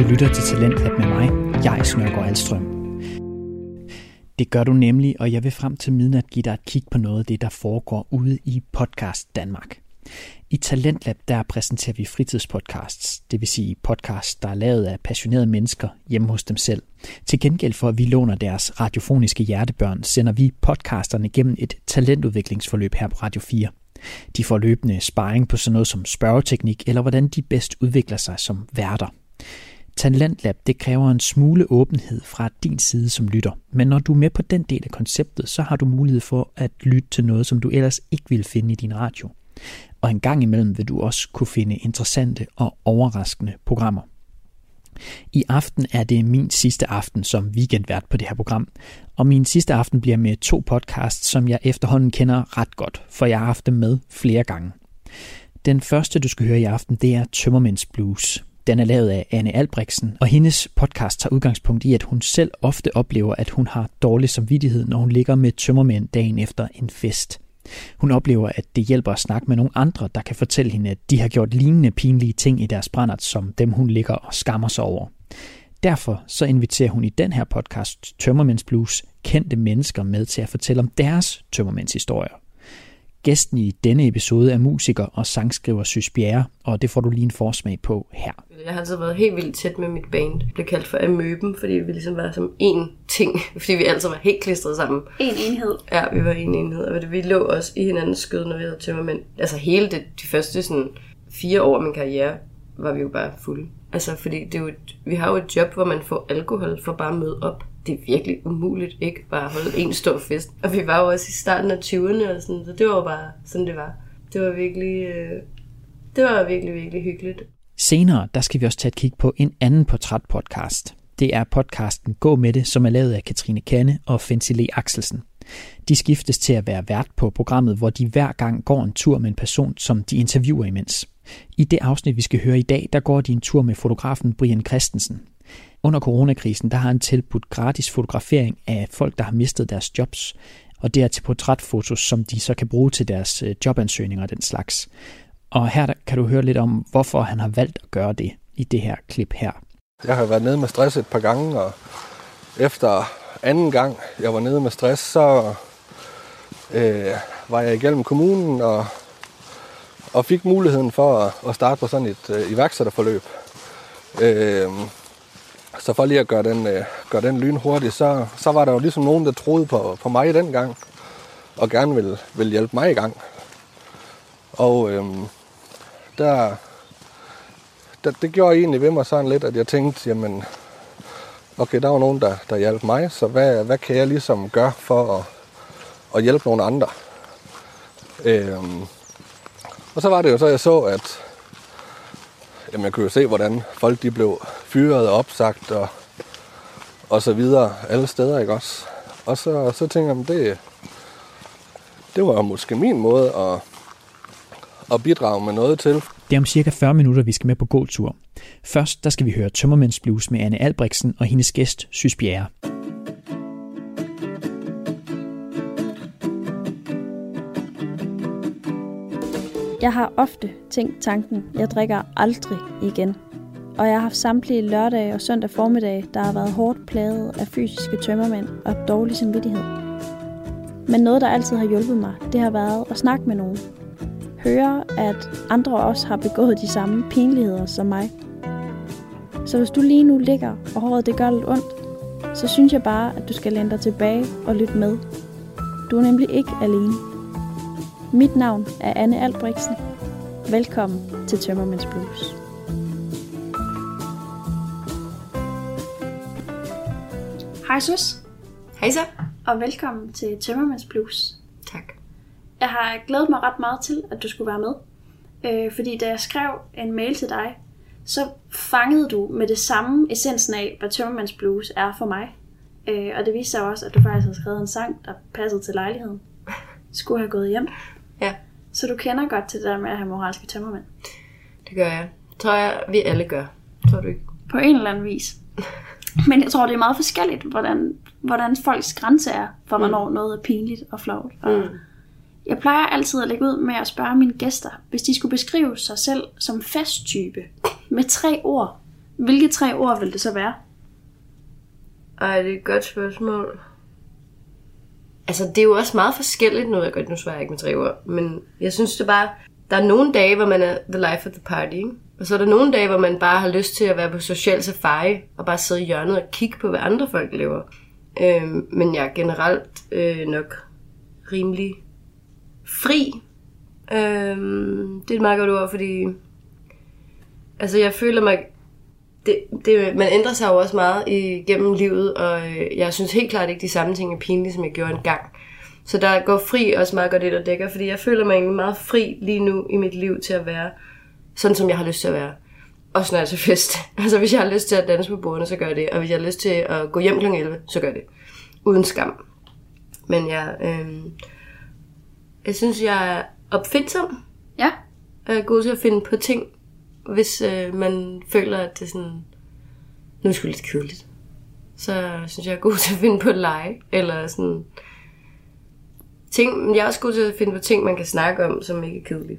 Du lytter til Talentlab med mig, jeg Snørgaard Alstrøm. Det gør du nemlig, og jeg vil frem til midnat give dig et kig på noget af det, der foregår ude i Podcast Danmark. I Talentlab der præsenterer vi fritidspodcasts, det vil sige podcasts, der er lavet af passionerede mennesker hjemme hos dem selv. Til gengæld for, at vi låner deres radiofoniske hjertebørn, sender vi podcasterne gennem et talentudviklingsforløb her på Radio 4. De får løbende sparring på sådan noget som spørgeteknik, eller hvordan de bedst udvikler sig som værter. Talentlab det kræver en smule åbenhed fra din side som lytter, men når du er med på den del af konceptet, så har du mulighed for at lytte til noget, som du ellers ikke ville finde i din radio. Og en gang imellem vil du også kunne finde interessante og overraskende programmer. I aften er det min sidste aften som weekendvært på det her program, og min sidste aften bliver med to podcasts, som jeg efterhånden kender ret godt, for jeg har haft dem med flere gange. Den første, du skal høre i aften, det er Tømmermænds Blues. Den er lavet af Anne Albrechtsen, og hendes podcast tager udgangspunkt i, at hun selv ofte oplever, at hun har dårlig samvittighed, når hun ligger med tømmermænd dagen efter en fest. Hun oplever, at det hjælper at snakke med nogle andre, der kan fortælle hende, at de har gjort lignende pinlige ting i deres brændert, som dem hun ligger og skammer sig over. Derfor så inviterer hun i den her podcast Tømmermænds Blues kendte mennesker med til at fortælle om deres tømmermænds historier. Gæsten i denne episode er musiker og sangskriver Sys Bjerre, og det får du lige en forsmag på her. Jeg har altid været helt vildt tæt med mit band. Det blev kaldt for Amøben, fordi vi ligesom var som én ting. Fordi vi altid var helt klistret sammen. En enhed. Ja, vi var en enhed. Og vi lå også i hinandens skød, når vi havde tømmermænd. Altså hele det, de første sådan, fire år af min karriere, var vi jo bare fulde. Altså, fordi det er jo et, vi har jo et job, hvor man får alkohol for bare at møde op. Det er virkelig umuligt, ikke? Bare at holde en stor fest. Og vi var jo også i starten af 20'erne og sådan, så det var jo bare sådan, det var. Det var virkelig, øh, det var virkelig, virkelig hyggeligt. Senere, der skal vi også tage et kig på en anden portrætpodcast. Det er podcasten Gå med det, som er lavet af Katrine Kanne og Fensile Axelsen. De skiftes til at være vært på programmet, hvor de hver gang går en tur med en person, som de interviewer imens. I det afsnit, vi skal høre i dag, der går de en tur med fotografen Brian Christensen. Under coronakrisen, der har han tilbudt gratis fotografering af folk, der har mistet deres jobs, og det er til portrætfotos, som de så kan bruge til deres øh, jobansøgninger og den slags. Og her kan du høre lidt om, hvorfor han har valgt at gøre det i det her klip her. Jeg har været nede med stress et par gange, og efter anden gang, jeg var nede med stress, så øh, var jeg igennem kommunen og, og fik muligheden for at, at starte på sådan et øh, iværksætterforløb. Øh, så for lige at gøre den, øh, gøre den lyn hurtigt, så, så var der jo ligesom nogen, der troede på, på mig dengang, og gerne ville, ville hjælpe mig i gang. Og øh, der, der, det gjorde egentlig ved mig sådan lidt, at jeg tænkte, jamen, okay, der var nogen, der, der hjalp mig, så hvad, hvad kan jeg ligesom gøre for at, at hjælpe nogle andre? Øh, og så var det jo så, jeg så, at jamen, jeg kunne jo se, hvordan folk de blev fyret og opsagt og, og så videre alle steder, ikke også? Og så, så tænker jeg, det, det var måske min måde at, at bidrage med noget til. Det er om cirka 40 minutter, vi skal med på gåtur. Først der skal vi høre Tømmermænds Blues med Anne Albrechtsen og hendes gæst, Sys Bjerre. Jeg har ofte tænkt tanken, jeg drikker aldrig igen. Og jeg har haft samtlige lørdage og søndag formiddag, der har været hårdt plaget af fysiske tømmermænd og dårlig samvittighed. Men noget, der altid har hjulpet mig, det har været at snakke med nogen. Høre, at andre også har begået de samme pinligheder som mig. Så hvis du lige nu ligger, og håret det gør lidt ondt, så synes jeg bare, at du skal læne dig tilbage og lytte med. Du er nemlig ikke alene. Mit navn er Anne Albrechtsen. Velkommen til Tømmermænds Blues. Hej Sus, Hej så. og velkommen til Tømmermænds Blues. Tak. Jeg har glædet mig ret meget til, at du skulle være med. Øh, fordi da jeg skrev en mail til dig, så fangede du med det samme essensen af, hvad Tømmermænds Blues er for mig. Øh, og det viste sig også, at du faktisk havde skrevet en sang, der passede til lejligheden. Skulle have gået hjem. Ja, Så du kender godt til det der med at have moralske tømmermænd. det gør jeg. Tror jeg, vi alle gør. Tror du ikke? På en eller anden vis. Men jeg tror, det er meget forskelligt, hvordan, hvordan folks grænse er, for hvornår noget er pinligt og flovt. Og Mm. Jeg plejer altid at lægge ud med at spørge mine gæster, hvis de skulle beskrive sig selv som festtype med tre ord. Hvilke tre ord vil det så være? Ej, det er et godt spørgsmål. Altså, det er jo også meget forskelligt, nu jeg godt, nu svarer jeg ikke med tre ord, men jeg synes det bare, der er nogle dage, hvor man er the life of the party, ikke? og så er der nogle dage, hvor man bare har lyst til at være på social safari, og bare sidde i hjørnet og kigge på, hvad andre folk lever. Øh, men jeg er generelt øh, nok rimelig fri. Øh, det er et meget godt ord, fordi altså jeg føler mig det, det, man ændrer sig jo også meget igennem livet, og øh, jeg synes helt klart ikke, de samme ting er pinlige, som jeg gjorde engang. Så der går fri også meget godt det, der dækker, fordi jeg føler mig egentlig meget fri lige nu i mit liv til at være sådan, som jeg har lyst til at være. Også når jeg er til fest. Altså hvis jeg har lyst til at danse på bordene, så gør jeg det. Og hvis jeg har lyst til at gå hjem kl. 11, så gør jeg det. Uden skam. Men jeg, øh, jeg synes, jeg er opfindsom. Ja. Jeg er god til at finde på ting, hvis øh, man føler, at det er sådan, nu er det lidt kedeligt. Så synes jeg, jeg er god til at finde på lege, eller sådan ting, jeg er også god til at finde på ting, man kan snakke om, som ikke er kedelige.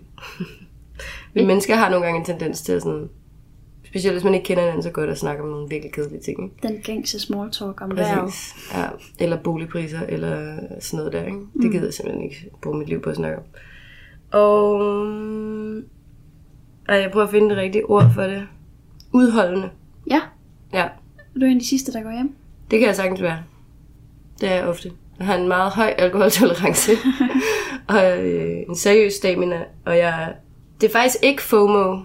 Vi mennesker har nogle gange en tendens til at sådan, specielt hvis man ikke kender hinanden så godt, at snakke om nogle virkelig kedelige ting. Ikke? Den gængse small talk om. Præcis. Ja, eller boligpriser, eller sådan noget der. Ikke? Det gider jeg simpelthen ikke bruge mit liv på at snakke om. Og ej, jeg prøver at finde det rigtige ord for det. Udholdende. Ja. Ja, Er du en af de sidste, der går hjem? det kan jeg sagtens være. Det er jeg ofte. Jeg har en meget høj alkoholtolerance. og øh, en seriøs stamina. Og jeg... Det er faktisk ikke FOMO.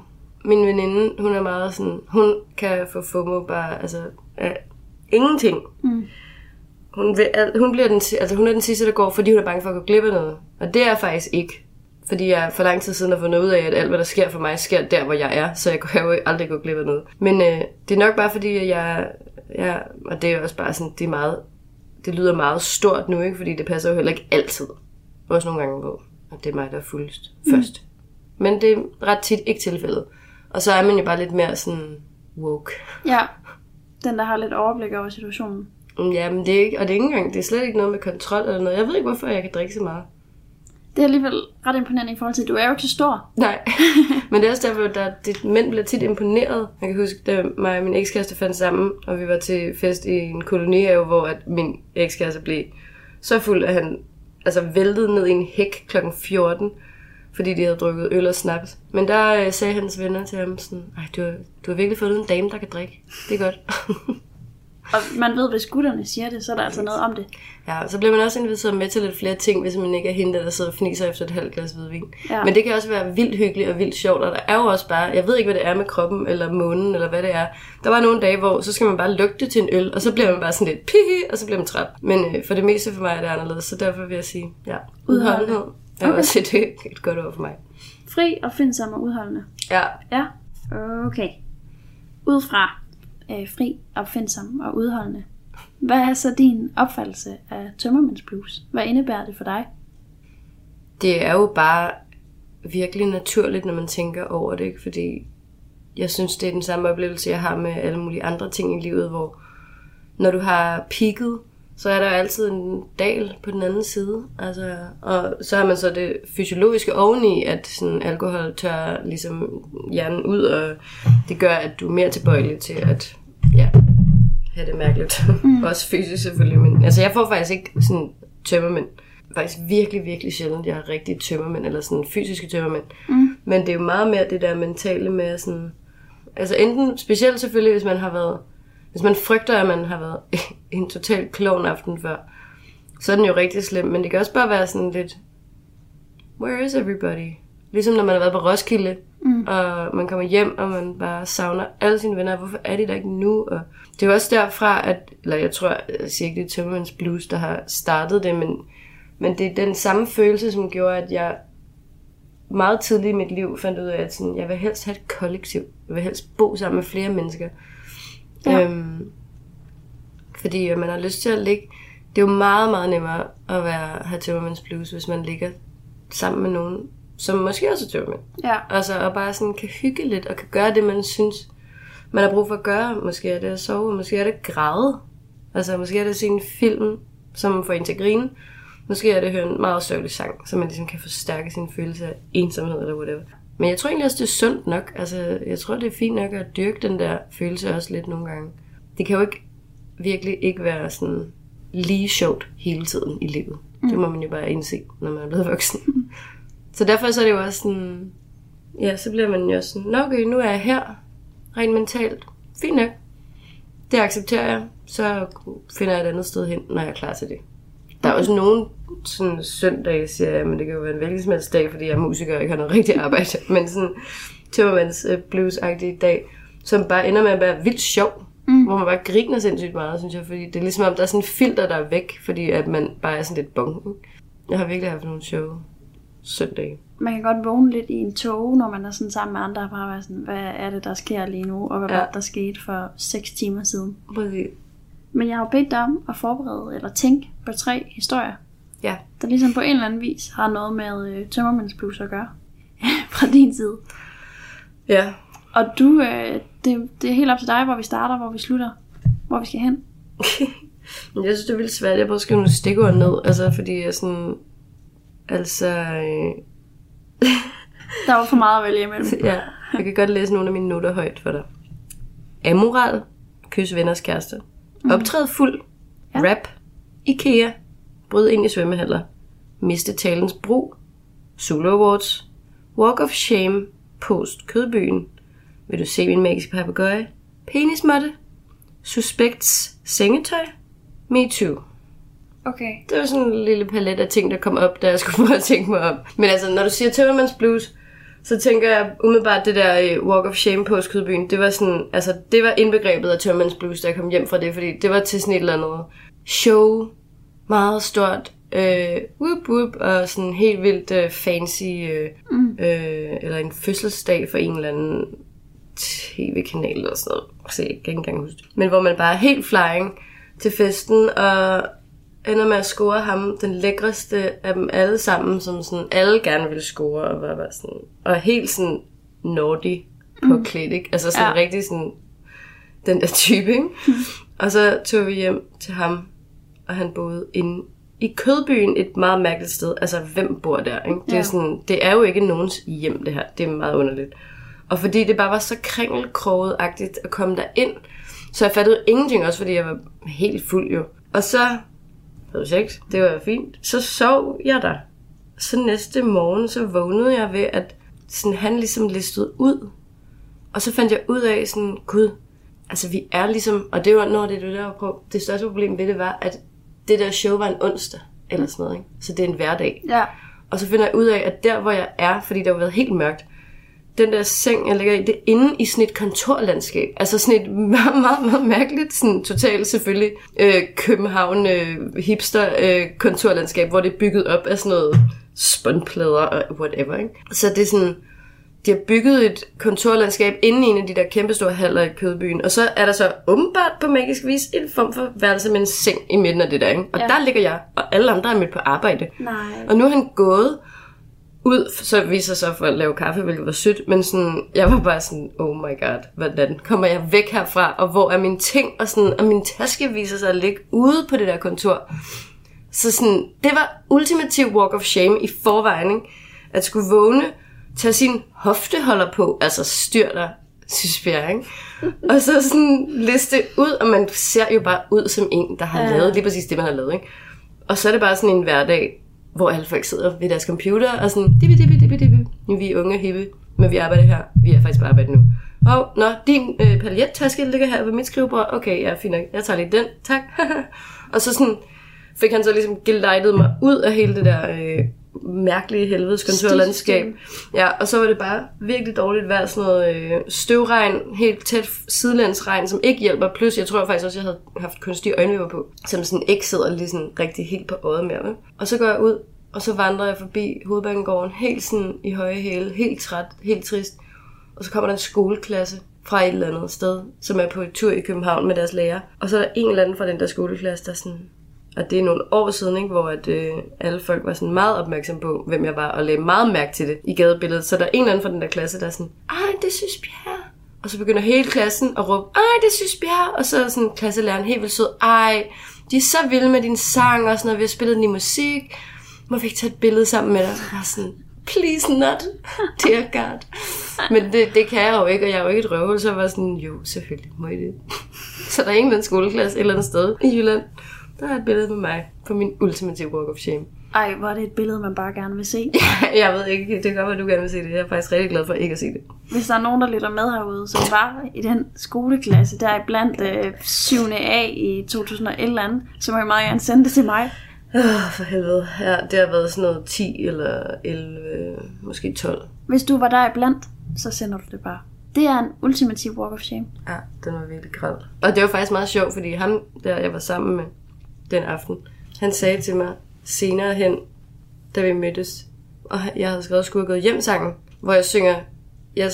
Min veninde, hun er meget sådan... Hun kan få FOMO bare... Altså, af ingenting. Mm. Hun, vil, hun, bliver den, altså, hun er den sidste, der går, fordi hun er bange for at gå glip af noget. Og det er jeg faktisk ikke. Fordi jeg for lang tid siden har fundet ud af, at alt, hvad der sker for mig, sker der, hvor jeg er. Så jeg kan jo aldrig gå glip af noget. Men øh, det er nok bare fordi, jeg... jeg og det er også bare sådan, det er meget... Det lyder meget stort nu, ikke? Fordi det passer jo heller ikke altid. Også nogle gange på, at det er mig, der er fuldest først. Men det er ret tit ikke tilfældet. Og så er man jo bare lidt mere sådan woke. Ja. Den, der har lidt overblik over situationen. Ja, men det er ikke, og det er ikke engang, det er slet ikke noget med kontrol eller noget. Jeg ved ikke, hvorfor jeg kan drikke så meget. Det er alligevel ret imponerende i forhold til, at du er jo ikke så stor. Nej, men det er også derfor, at det, mænd bliver tit imponeret. Jeg kan huske, da mig og min ekskæreste fandt sammen, og vi var til fest i en kolonihave, hvor at min ekskæreste blev så fuld, at han altså, væltede ned i en hæk kl. 14, fordi de havde drukket øl og snaps. Men der øh, sagde hans venner til ham sådan, Ej, du har, du har virkelig fundet en dame, der kan drikke. Det er godt. Og man ved, hvis gutterne siger det, så er der altså noget om det. Ja, så bliver man også inviteret med til lidt flere ting, hvis man ikke er hende, der sidder og fniser efter et halvt glas hvidvin. Ja. Men det kan også være vildt hyggeligt og vildt sjovt, og der er jo også bare, jeg ved ikke, hvad det er med kroppen, eller munden, eller hvad det er. Der var nogle dage, hvor så skal man bare lugte til en øl, og så bliver man bare sådan lidt pihi, og så bliver man træt. Men øh, for det meste for mig er det anderledes, så derfor vil jeg sige, ja, udholdenhed er Okay. også et, et godt ord for mig. Fri og findsom og udholdende. Ja, Ja. Okay. Ud fra øh, fri, opfindsom og udholdende. Hvad er så din opfattelse af tømmermændsblues? Hvad indebærer det for dig? det er jo bare virkelig naturligt, når man tænker over det, ikke? fordi jeg synes, det er den samme oplevelse, jeg har med alle mulige andre ting i livet, hvor når du har peaked, så er der altid en dal på den anden side. Altså, og så har man så det fysiologiske oveni, at sådan, alkohol tør ligesom hjernen ud, og det gør, at du er mere tilbøjelig til at ja, have det mærkeligt. Mm. Også fysisk selvfølgelig. Men, altså, jeg får faktisk ikke sådan tømmermænd. Faktisk virkelig, virkelig sjældent, jeg har rigtige tømmermænd, eller sådan fysiske tømmermænd. Mm. Men det er jo meget mere det der mentale med sådan... Altså enten, specielt selvfølgelig, hvis man har været... Hvis man frygter, at man har været en total klovn aften før, så er den jo rigtig slem. Men det kan også bare være sådan lidt... Where is everybody? Ligesom når man har været på Roskilde, mm. og man kommer hjem, og man bare savner alle sine venner. Hvorfor er de der ikke nu? Og det er jo også derfra, at... Eller jeg tror, jeg siger ikke, det er Tømmermans Blues, der har startet det, men, men det er den samme følelse, som gjorde, at jeg meget tidligt i mit liv fandt ud af, at sådan, jeg vil helst have et kollektiv. Jeg vil helst bo sammen med flere mennesker. Ja. Øhm, fordi man har lyst til at ligge... Det er jo meget, meget nemmere at være, have tømmermænds blues, hvis man ligger sammen med nogen, som måske også er tømmermænd. Ja. Altså, og bare sådan kan hygge lidt, og kan gøre det, man synes, man har brug for at gøre. Måske er det at sove, måske er det at græde. Altså, måske er det at se en film, som får en til at grine. Måske er det at høre en meget sørgelig sang, så man ligesom kan forstærke sin følelse af ensomhed eller whatever. Men jeg tror egentlig også, det er sundt nok. Altså, jeg tror, det er fint nok at dyrke den der følelse også lidt nogle gange. Det kan jo ikke virkelig ikke være sådan lige sjovt hele tiden i livet. Mm. Det må man jo bare indse, når man er blevet voksen. så derfor så er det jo også sådan, ja, så bliver man jo sådan, Nå okay, nu er jeg her, rent mentalt. Fint nok. Det accepterer jeg. Så finder jeg et andet sted hen, når jeg er klar til det. Også nogen sådan søndage, siger jeg, men det kan jo være en hvilken som helst dag, fordi jeg er musiker og ikke har noget rigtigt arbejde. Men sådan Timmermans uh, blues-agtig dag, som bare ender med at være vildt sjov. Mm. Hvor man bare griner sindssygt meget, synes jeg. Fordi det er ligesom om, der er sådan en filter, der er væk, fordi at man bare er sådan lidt bong. Jeg har virkelig haft nogle sjove søndage. Man kan godt vågne lidt i en tog, når man er sådan sammen med andre, og bare være sådan, hvad er det, der sker lige nu, og hvad ja. var det, der skete for 6 timer siden. Præcis. Men jeg har jo bedt dig om at forberede, eller tænke på tre historier, Ja. der ligesom på en eller anden vis har noget med øh, tømmermandsblues at gøre. Fra din side. Ja. Og du, øh, det, det er helt op til dig, hvor vi starter, hvor vi slutter, hvor vi skal hen. Men jeg synes, det er vildt svært. Jeg prøver at skrive nogle stikord ned, altså fordi jeg sådan... Altså... Øh, Der var for meget at vælge imellem. ja, jeg kan godt læse nogle af mine noter højt for dig. Amoral. Kys venners kæreste. Optræd fuld. Ja. Rap. Ikea. Bryd ind i svømmehaller. Miste talens brug. Zulu Awards. Walk of Shame. Post Kødbyen. Vil du se min magiske papegøje? Penismåtte. Suspects sengetøj. Me Too. Okay. Det var sådan en lille palet af ting, der kom op, da jeg skulle prøve at tænke mig om. Men altså, når du siger Tømmermans Blues, så tænker jeg umiddelbart det der uh, Walk of Shame på Skydbyen, det var sådan, altså det var indbegrebet af Tømmermans Blues, da jeg kom hjem fra det, fordi det var til sådan et eller andet show, meget stort, øh, whoop whoop, og sådan helt vildt øh, fancy, øh, mm. øh, eller en fødselsdag for en eller anden tv-kanal eller sådan noget. Altså, jeg kan ikke engang huske det. Men hvor man bare er helt flying til festen, og ender med at score ham, den lækreste af dem alle sammen, som sådan alle gerne ville score, og var bare sådan, og helt sådan naughty på mm. klædt, ikke? Altså sådan Ja. rigtig sådan, den der type, ikke? og så tog vi hjem til ham, og han boede inde i Kødbyen, et meget mærkeligt sted. Altså, hvem bor der, ikke? Det, Ja. er sådan, det er jo ikke nogens hjem, det her. Det er meget underligt. Og fordi det bare var så kringelkroget-agtigt at komme der ind, så jeg fattede ingenting, også fordi jeg var helt fuld jo. Og så havde sex, det var fint. Så sov jeg der. Så næste morgen, så vågnede jeg ved, at sådan, han ligesom listede ud. Og så fandt jeg ud af sådan, gud, altså vi er ligesom, og det var noget af det, der var på, det største problem ved det var, at det der show var en onsdag, eller sådan noget, ikke? Så det er en hverdag. Ja. Og så finder jeg ud af, at der, hvor jeg er, fordi der har været helt mørkt, den der seng, jeg ligger i, det er inde i sådan et kontorlandskab. Altså sådan et meget, meget, meget mærkeligt, sådan totalt selvfølgelig, øh, København øh, hipster øh, kontorlandskab, hvor det er bygget op af sådan noget spåndplader og whatever, ikke? Så det er sådan, de har bygget et kontorlandskab inde i en af de der kæmpe store haller i Kødbyen, og så er der så åbenbart på magisk vis en form for værelse med en seng i midten af det der, ikke? Og Ja. der ligger jeg, og alle andre er med på arbejde. Nej. Og nu er han gået ud, så viser sig for at lave kaffe, hvilket var sødt, men sådan, jeg var bare sådan, oh my god, hvordan kommer jeg væk herfra, og hvor er mine ting, og, sådan, og min taske viser sig at ligge ude på det der kontor. Så sådan, det var ultimativ walk of shame i forvejen, ikke? at skulle vågne, tage sin hofteholder på, altså styr dig, synes jeg, ikke? og så sådan liste ud, og man ser jo bare ud som en, der har Ja. lavet lige præcis det, man har lavet, ikke? Og så er det bare sådan en hverdag, hvor alle folk sidder ved deres computer og sådan, dibi, dibi, dibi, dibi. Vi er unge og hippe, men vi arbejder her. Vi er faktisk på arbejde nu. Og nå, din øh, paljettaske ligger her ved mit skrivebord. Okay, ja, fint nok. Jeg tager lige den. Tak. og så sådan fik han så ligesom gelejtet mig ud af hele det der øh, mærkelige helvedes kontorlandskab. Ja, og så var det bare virkelig dårligt vejr, sådan noget øh, støvregn, helt tæt sidelandsregn, som ikke hjælper. Plus, jeg tror faktisk også, jeg havde haft kunstige øjenvipper på, som sådan ikke sidder lige sådan rigtig helt på øjet mere. Vel? Og så går jeg ud, og så vandrer jeg forbi hovedbanegården, helt sådan i høje hæle, helt træt, helt trist. Og så kommer der en skoleklasse fra et eller andet sted, som er på et tur i København med deres lærer. Og så er der en eller anden fra den der skoleklasse, der sådan... Og det er nogle år siden, ikke, hvor at, øh, alle folk var sådan meget opmærksom på, hvem jeg var, og lagde meget mærke til det i gadebilledet. Så der er en eller anden fra den der klasse, der er sådan, ej, det synes Bjerre. Og så begynder hele klassen at råbe, ej, det synes Bjerre. Og så er sådan klasselæreren helt vildt sød, ej, de er så vilde med din sang, og sådan noget, vi har spillet den i musik. Må vi ikke tage et billede sammen med dig? Og jeg sådan, please not, dear God. Men det, det kan jeg jo ikke, og jeg er jo ikke et røvhul, så jeg var sådan, jo, selvfølgelig må I det. Så der er ingen skoleklasse et eller andet sted i Jylland, der er et billede med mig på min ultimative walk of shame. Ej, hvor er det et billede, man bare gerne vil se. Jeg ved ikke, det kan godt være, du gerne vil se det. Jeg er faktisk rigtig glad for ikke at se det. Hvis der er nogen, der lytter med herude, som var i den skoleklasse, der er blandt øh, 7. A i 2011, så må I meget gerne sende det til mig. Oh, for helvede. Ja, det har været sådan noget 10 eller 11, måske 12. Hvis du var der blandt, så sender du det bare. Det er en ultimativ walk of shame. Ja, den var virkelig græld. Og det var faktisk meget sjovt, fordi ham, der jeg var sammen med den aften, han sagde til mig senere hen, da vi mødtes, og jeg havde skrevet skulle gået hjem sangen, hvor jeg synger, jeg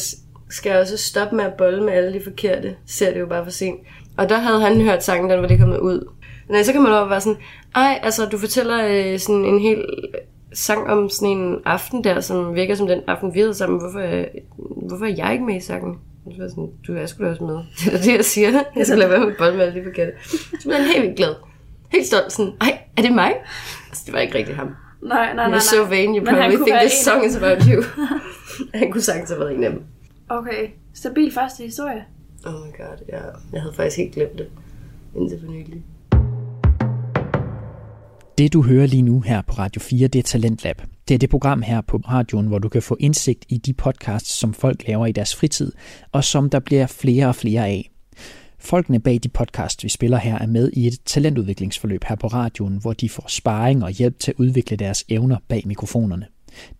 skal også stoppe med at bolle med alle de forkerte, ser det jo bare for sent. Og der havde han hørt sangen, den var lige kommet ud. Nej, så kan man over være sådan, ej, altså du fortæller øh, sådan en hel sang om sådan en aften der, som virker som den aften, vi havde sammen. Hvorfor, øh, hvorfor er jeg ikke med i sangen? Så var sådan, du er sgu da også med. Det er det, jeg siger. Jeg skal lade være med at bolle med alle de forkerte. Så blev han helt vildt glad. Helt stolt. Sådan, ej, er det mig? Altså, det var ikke rigtig ham. Nej, nej, nej. You're so vain, you probably think this song is about you. han kunne sagtens have været en af dem. Okay, stabil første historie. Oh my god, ja. Jeg havde faktisk helt glemt det. Indtil for nylig. Det du hører lige nu her på Radio 4, det er Talentlab. Det er det program her på radioen, hvor du kan få indsigt i de podcasts, som folk laver i deres fritid, og som der bliver flere og flere af. Folkene bag de podcasts, vi spiller her, er med i et talentudviklingsforløb her på radioen, hvor de får sparring og hjælp til at udvikle deres evner bag mikrofonerne.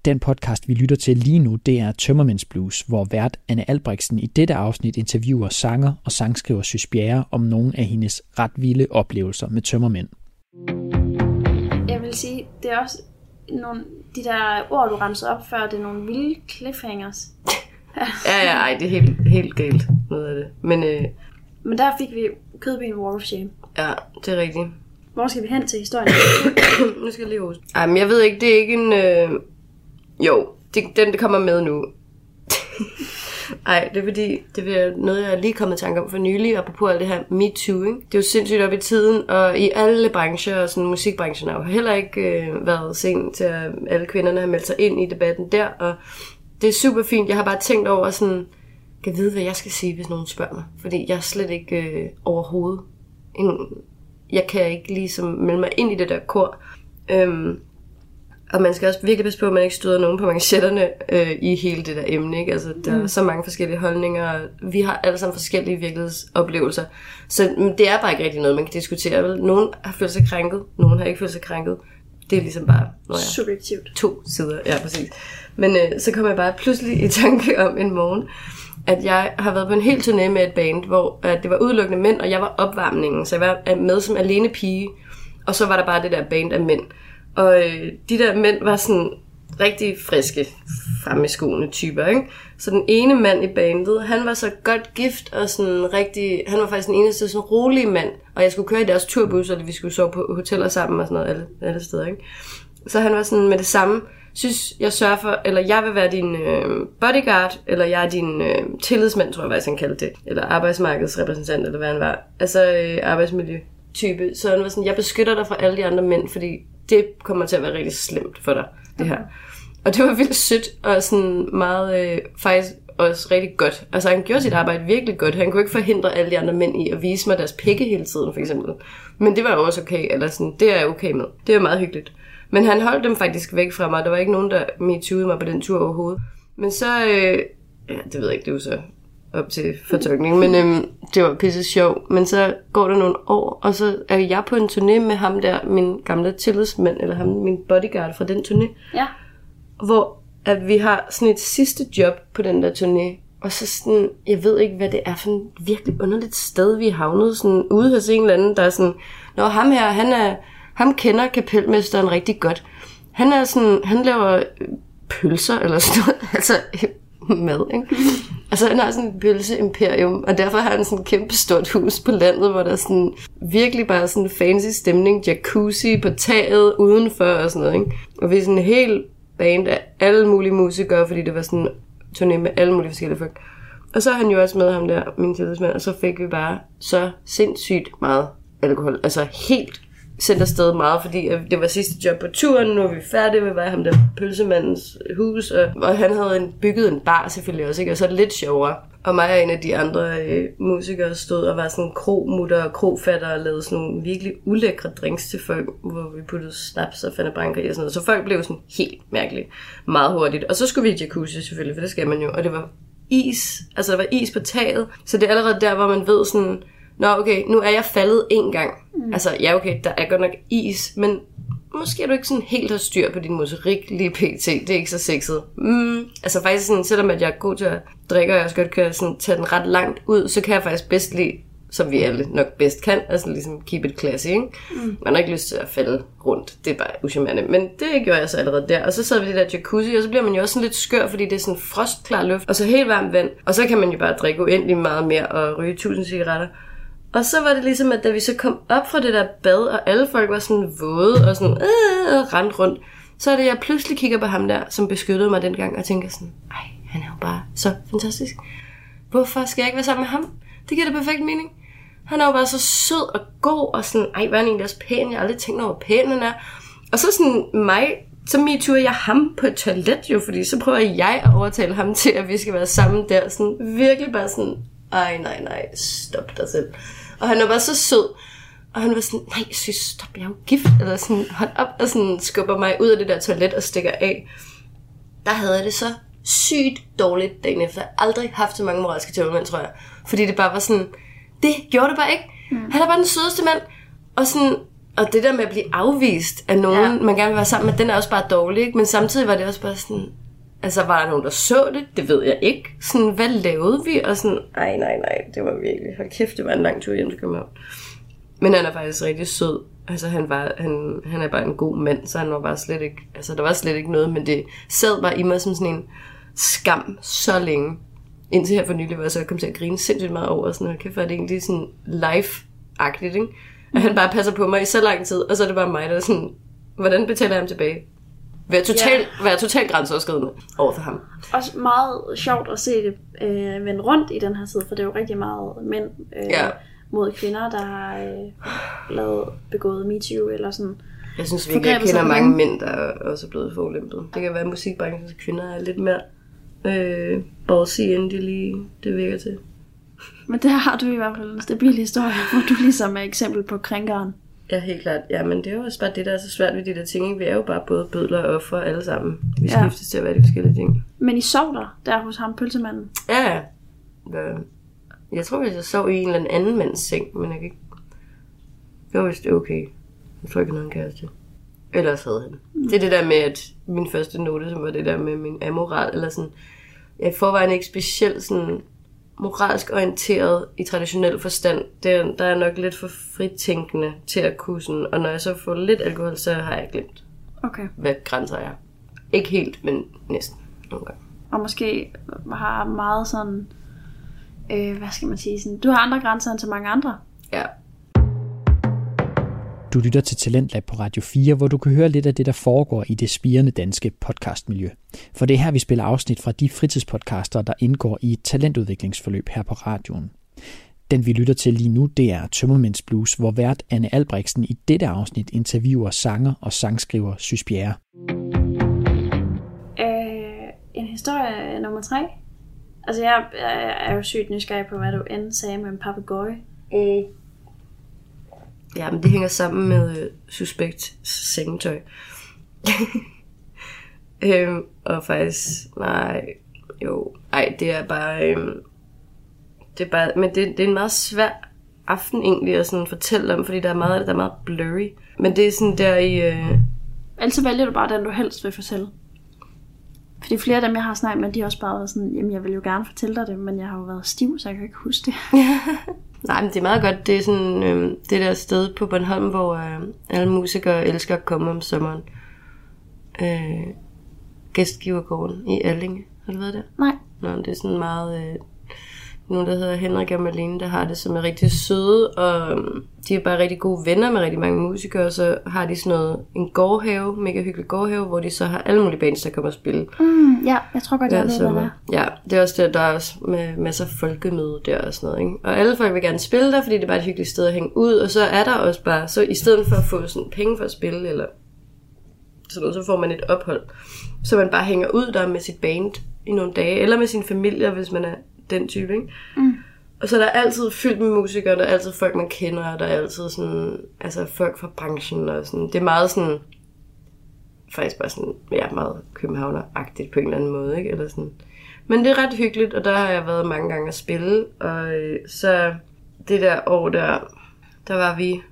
Den podcast, vi lytter til lige nu, det er Tømmermænds Blues, hvor vært Anne Albrechtsen i dette afsnit interviewer sanger og sangskriver Sys Bjerre om nogle af hendes ret vilde oplevelser med tømmermænd. Jeg vil sige, det er også nogle, de der ord, du ramsede op før, det er nogle vilde cliffhangers. ja, ja, ej, det er helt, helt galt, noget af det. Men, øh, Men der fik vi kødben Walk of Shame. ja, det er rigtigt. Hvor skal vi hen til historien? nu skal jeg lige huske. Ej, men jeg ved ikke, det er ikke en... Øh... Jo, det, den det kommer med nu. Ej, det er fordi, det er noget, jeg lige kommet i tanke om for nylig, apropos alt det her MeToo, ikke? Det er jo sindssygt op i tiden, og i alle brancher, og sådan musikbranchen har jo heller ikke øh, været sent til, at alle kvinderne har meldt sig ind i debatten der, og det er super fint. Jeg har bare tænkt over sådan, kan vide, hvad jeg skal sige, hvis nogen spørger mig. Fordi jeg er slet ikke øh, overhovedet en, jeg kan ikke ligesom melde mig ind i det der kor. Øhm, og man skal også virkelig passe på, at man ikke støder nogen på manchetterne øh, i hele det der emne. Ikke? Altså, der mm. er så mange forskellige holdninger, og vi har alle sammen forskellige virkelighedsoplevelser. Så det er bare ikke rigtig noget, man kan diskutere. Vel? Nogen har følt sig krænket, nogen har ikke følt sig krænket. Det er ligesom bare når jeg, Subjektivt. to sider. Ja, præcis. Men øh, så kom jeg bare pludselig i tanke om en morgen, at jeg har været på en hel turné med et band, hvor at det var udelukkende mænd, og jeg var opvarmningen, så jeg var øh, med som alene pige, og så var der bare det der band af mænd. Og øh, de der mænd var sådan rigtig friske, fremme i skoene typer, ikke? Så den ene mand i bandet, han var så godt gift og sådan rigtig, han var faktisk den eneste sådan rolig mand, og jeg skulle køre i deres turbus, og vi skulle sove på hoteller sammen og sådan noget alle, alle steder, ikke? Så han var sådan med det samme, synes jeg sørger for, eller jeg vil være din øh, bodyguard, eller jeg er din øh, tillidsmand, tror jeg faktisk han kaldte det, eller arbejdsmarkedsrepræsentant, eller hvad han var, altså øh, arbejdsmiljøtype. Så han var sådan, jeg beskytter dig fra alle de andre mænd, fordi det kommer til at være rigtig slemt for dig, det her. Og det var vildt sødt, og sådan meget, øh, faktisk også rigtig godt. Altså han gjorde sit arbejde virkelig godt. Han kunne ikke forhindre alle de andre mænd i at vise mig deres pikke hele tiden, for eksempel. Men det var jo også okay, eller sådan, det er jeg okay med. Det er meget hyggeligt. Men han holdt dem faktisk væk fra mig. Der var ikke nogen, der metooede mig på den tur overhovedet. Men så, øh, ja, det ved jeg ikke, det var så op til fortolkning, men øhm, det var pisse sjov. Men så går der nogle år, og så er jeg på en turné med ham der, min gamle tillidsmand, eller ham, min bodyguard fra den turné, Ja. hvor at vi har sådan et sidste job på den der turné, og så sådan, jeg ved ikke, hvad det er for en virkelig underligt sted, vi er havnet, sådan ude hos en eller anden, der er sådan, Nå, ham her, han er, ham kender kapelmesteren rigtig godt. Han er sådan, han laver øh, pølser, eller sådan noget, altså mad, ikke? Altså han har sådan et pølseimperium, og derfor har han sådan et kæmpe stort hus på landet, hvor der er sådan virkelig bare sådan fancy stemning, jacuzzi på taget udenfor og sådan noget, ikke? Og vi er sådan en hel band af alle mulige musikere, fordi det var sådan en turné med alle mulige forskellige folk. Og så er han jo også med ham der, min tillidsmand, og så fik vi bare så sindssygt meget alkohol. Altså helt sendt afsted meget, fordi øh, det var sidste job på turen, nu er vi færdige, vi var i ham der pølsemandens hus, og, og han havde en, bygget en bar selvfølgelig også, ikke? og så er det lidt sjovere. Og mig og en af de andre øh, musikere stod og var sådan krogmutter og krogfatter og lavede sådan nogle virkelig ulækre drinks til folk, hvor vi puttede snaps og fandabranker i og sådan noget. Så folk blev sådan helt mærkeligt meget hurtigt. Og så skulle vi i jacuzzi selvfølgelig, for det skal man jo. Og det var is, altså der var is på taget. Så det er allerede der, hvor man ved sådan, Nå okay, nu er jeg faldet en gang. Mm. Altså ja okay, der er godt nok is, men måske er du ikke sådan helt har styr på din motorik lige pt. Det er ikke så sexet. Mm, altså faktisk sådan, selvom at jeg er god til at drikke, og jeg også godt kan sådan, tage den ret langt ud, så kan jeg faktisk bedst lide, som vi alle nok bedst kan, altså ligesom keep it classy, ikke? Mm. Man har ikke lyst til at falde rundt, det er bare uschammerende. Men det gjorde jeg så allerede der. Og så sad vi i det der jacuzzi, og så bliver man jo også sådan lidt skør, fordi det er sådan frostklar luft, og så helt varmt vand. Og så kan man jo bare drikke uendelig meget mere og ryge tusind cigaretter. Og så var det ligesom, at da vi så kom op fra det der bad, og alle folk var sådan våde og sådan øh, rendt rundt, så er det, jeg pludselig kigger på ham der, som beskyttede mig dengang, og tænker sådan, ej, han er jo bare så fantastisk. Hvorfor skal jeg ikke være sammen med ham? Det giver da perfekt mening. Han er jo bare så sød og god, og sådan, ej, hvor er han egentlig også pæn? Jeg har aldrig tænkt over, hvor pæn han er. Og så sådan mig, så tur, jeg ham på et toilet jo, fordi så prøver jeg at overtale ham til, at vi skal være sammen der. Sådan virkelig bare sådan, ej, nej, nej, stop dig selv. Og han var bare så sød. Og han var sådan, nej, synes, stop, jeg er jo gift. Eller sådan, hold op, og sådan skubber mig ud af det der toilet og stikker af. Der havde jeg det så sygt dårligt dagen efter. Jeg har aldrig haft så mange moralske tømmermænd, tror jeg. Fordi det bare var sådan, det gjorde det bare ikke. Mm. Han er bare den sødeste mand. Og sådan, og det der med at blive afvist af nogen, ja. man gerne vil være sammen med, den er også bare dårlig. Ikke? Men samtidig var det også bare sådan, Altså, var der nogen, der så det? Det ved jeg ikke. Sådan, hvad lavede vi? Og sådan, nej, nej, nej, det var virkelig, hold kæft, det var en lang tur hjem til København. Men han er faktisk rigtig sød. Altså, han, var, han, han er bare en god mand, så han var bare slet ikke, altså, der var slet ikke noget, men det sad bare i mig som sådan en skam så længe. Indtil her for nylig, hvor jeg så kom til at grine sindssygt meget over, sådan, kæft, var det egentlig sådan life-agtigt, ikke? At han bare passer på mig i så lang tid, og så er det bare mig, der er sådan, hvordan betaler jeg ham tilbage? Være totalt, ja. være totalt grænseoverskridende over for ham. Også meget sjovt at se det øh, vende rundt i den her tid, for det er jo rigtig meget mænd øh, ja. mod kvinder, der har øh, lavet begået MeToo eller sådan. Jeg synes virkelig, jeg kender mange mænd, der også er blevet forulempet. Det kan være, at musikbranchens kvinder er lidt mere øh, ballsy, end de lige det virker til. Men der har du i hvert fald en stabil historie, hvor du ligesom er eksempel på krænkeren. Ja, helt klart. Ja, men det er jo også bare det, der er så svært ved de der ting. Vi er jo bare både bødler og offer alle sammen. Vi ja. skiftes til at være de forskellige ting. Men I sov der, der hos ham, pølsemanden? Ja, ja. Jeg tror, at jeg sov i en eller anden mands seng, men jeg kan ikke... Det var vist okay. Jeg tror ikke, nogen kæreste. Ellers havde han. Mm. Det er det der med, at min første note, som var det der med min amoral, eller sådan... Jeg er forvejen ikke specielt sådan moralsk orienteret i traditionel forstand. Det, der er nok lidt for fritænkende til at kunne sådan, og når jeg så får lidt alkohol, så har jeg glemt, okay. hvad grænser er. Ikke helt, men næsten nogle gange. Og måske har meget sådan, øh, hvad skal man sige, sådan, du har andre grænser end så mange andre. Ja, du lytter til Talentlab på Radio 4, hvor du kan høre lidt af det, der foregår i det spirende danske podcastmiljø. For det er her, vi spiller afsnit fra de fritidspodcaster, der indgår i et talentudviklingsforløb her på radioen. Den vi lytter til lige nu, det er Tømmermænds Blues, hvor vært Anne Albrechtsen i dette afsnit interviewer sanger og sangskriver Sys Bjerre. Øh, en historie nummer tre. Altså jeg, jeg er jo sygt nysgerrig på, hvad du end sagde med en papegøje. Mm. Ja, men det hænger sammen med øh, suspekt sengetøj. øhm, og faktisk, nej, jo, ej, det er bare, øhm, det er bare, men det, det er en meget svær aften egentlig at sådan fortælle om, fordi der er meget, der er meget blurry. Men det er sådan der i... Øh... Altså vælger du bare den, du helst vil fortælle. Fordi flere af dem, jeg har snakket med, de har også bare været sådan, jamen jeg vil jo gerne fortælle dig det, men jeg har jo været stiv, så jeg kan ikke huske det. Nej, men det er meget godt. Det er sådan øh, det der sted på Bornholm, hvor øh, alle musikere elsker at komme om sommeren. Øh, gæstgivergården i Allinge. Har du været der? Nej. Nå, det er sådan meget øh, nogen, der hedder Henrik og Malene, der har det, som er rigtig søde, og øhm, de er bare rigtig gode venner med rigtig mange musikere, og så har de sådan noget, en gårdhave, mega hyggelig gårdhave, hvor de så har alle mulige bands, der kommer og spille. Mm, ja, jeg tror godt, jeg Ja, ved, hvad det er. ja, det er også der, der er også med masser af folkemøde der og sådan noget. Ikke? Og alle folk vil gerne spille der, fordi det er bare et hyggeligt sted at hænge ud. Og så er der også bare, så i stedet for at få sådan penge for at spille, eller sådan noget, så får man et ophold. Så man bare hænger ud der med sit band i nogle dage, eller med sin familie, hvis man er den type. Ikke? Mm. Og så er der altid fyldt med musikere, der er altid folk, man kender, og der er altid sådan, altså folk fra branchen, og sådan. Det er meget sådan, faktisk bare sådan, ja, meget københavner-agtigt på en eller anden måde, ikke? Eller sådan. Men det er ret hyggeligt, og der har jeg været mange gange at spille, og øh, så det der år der, der var vi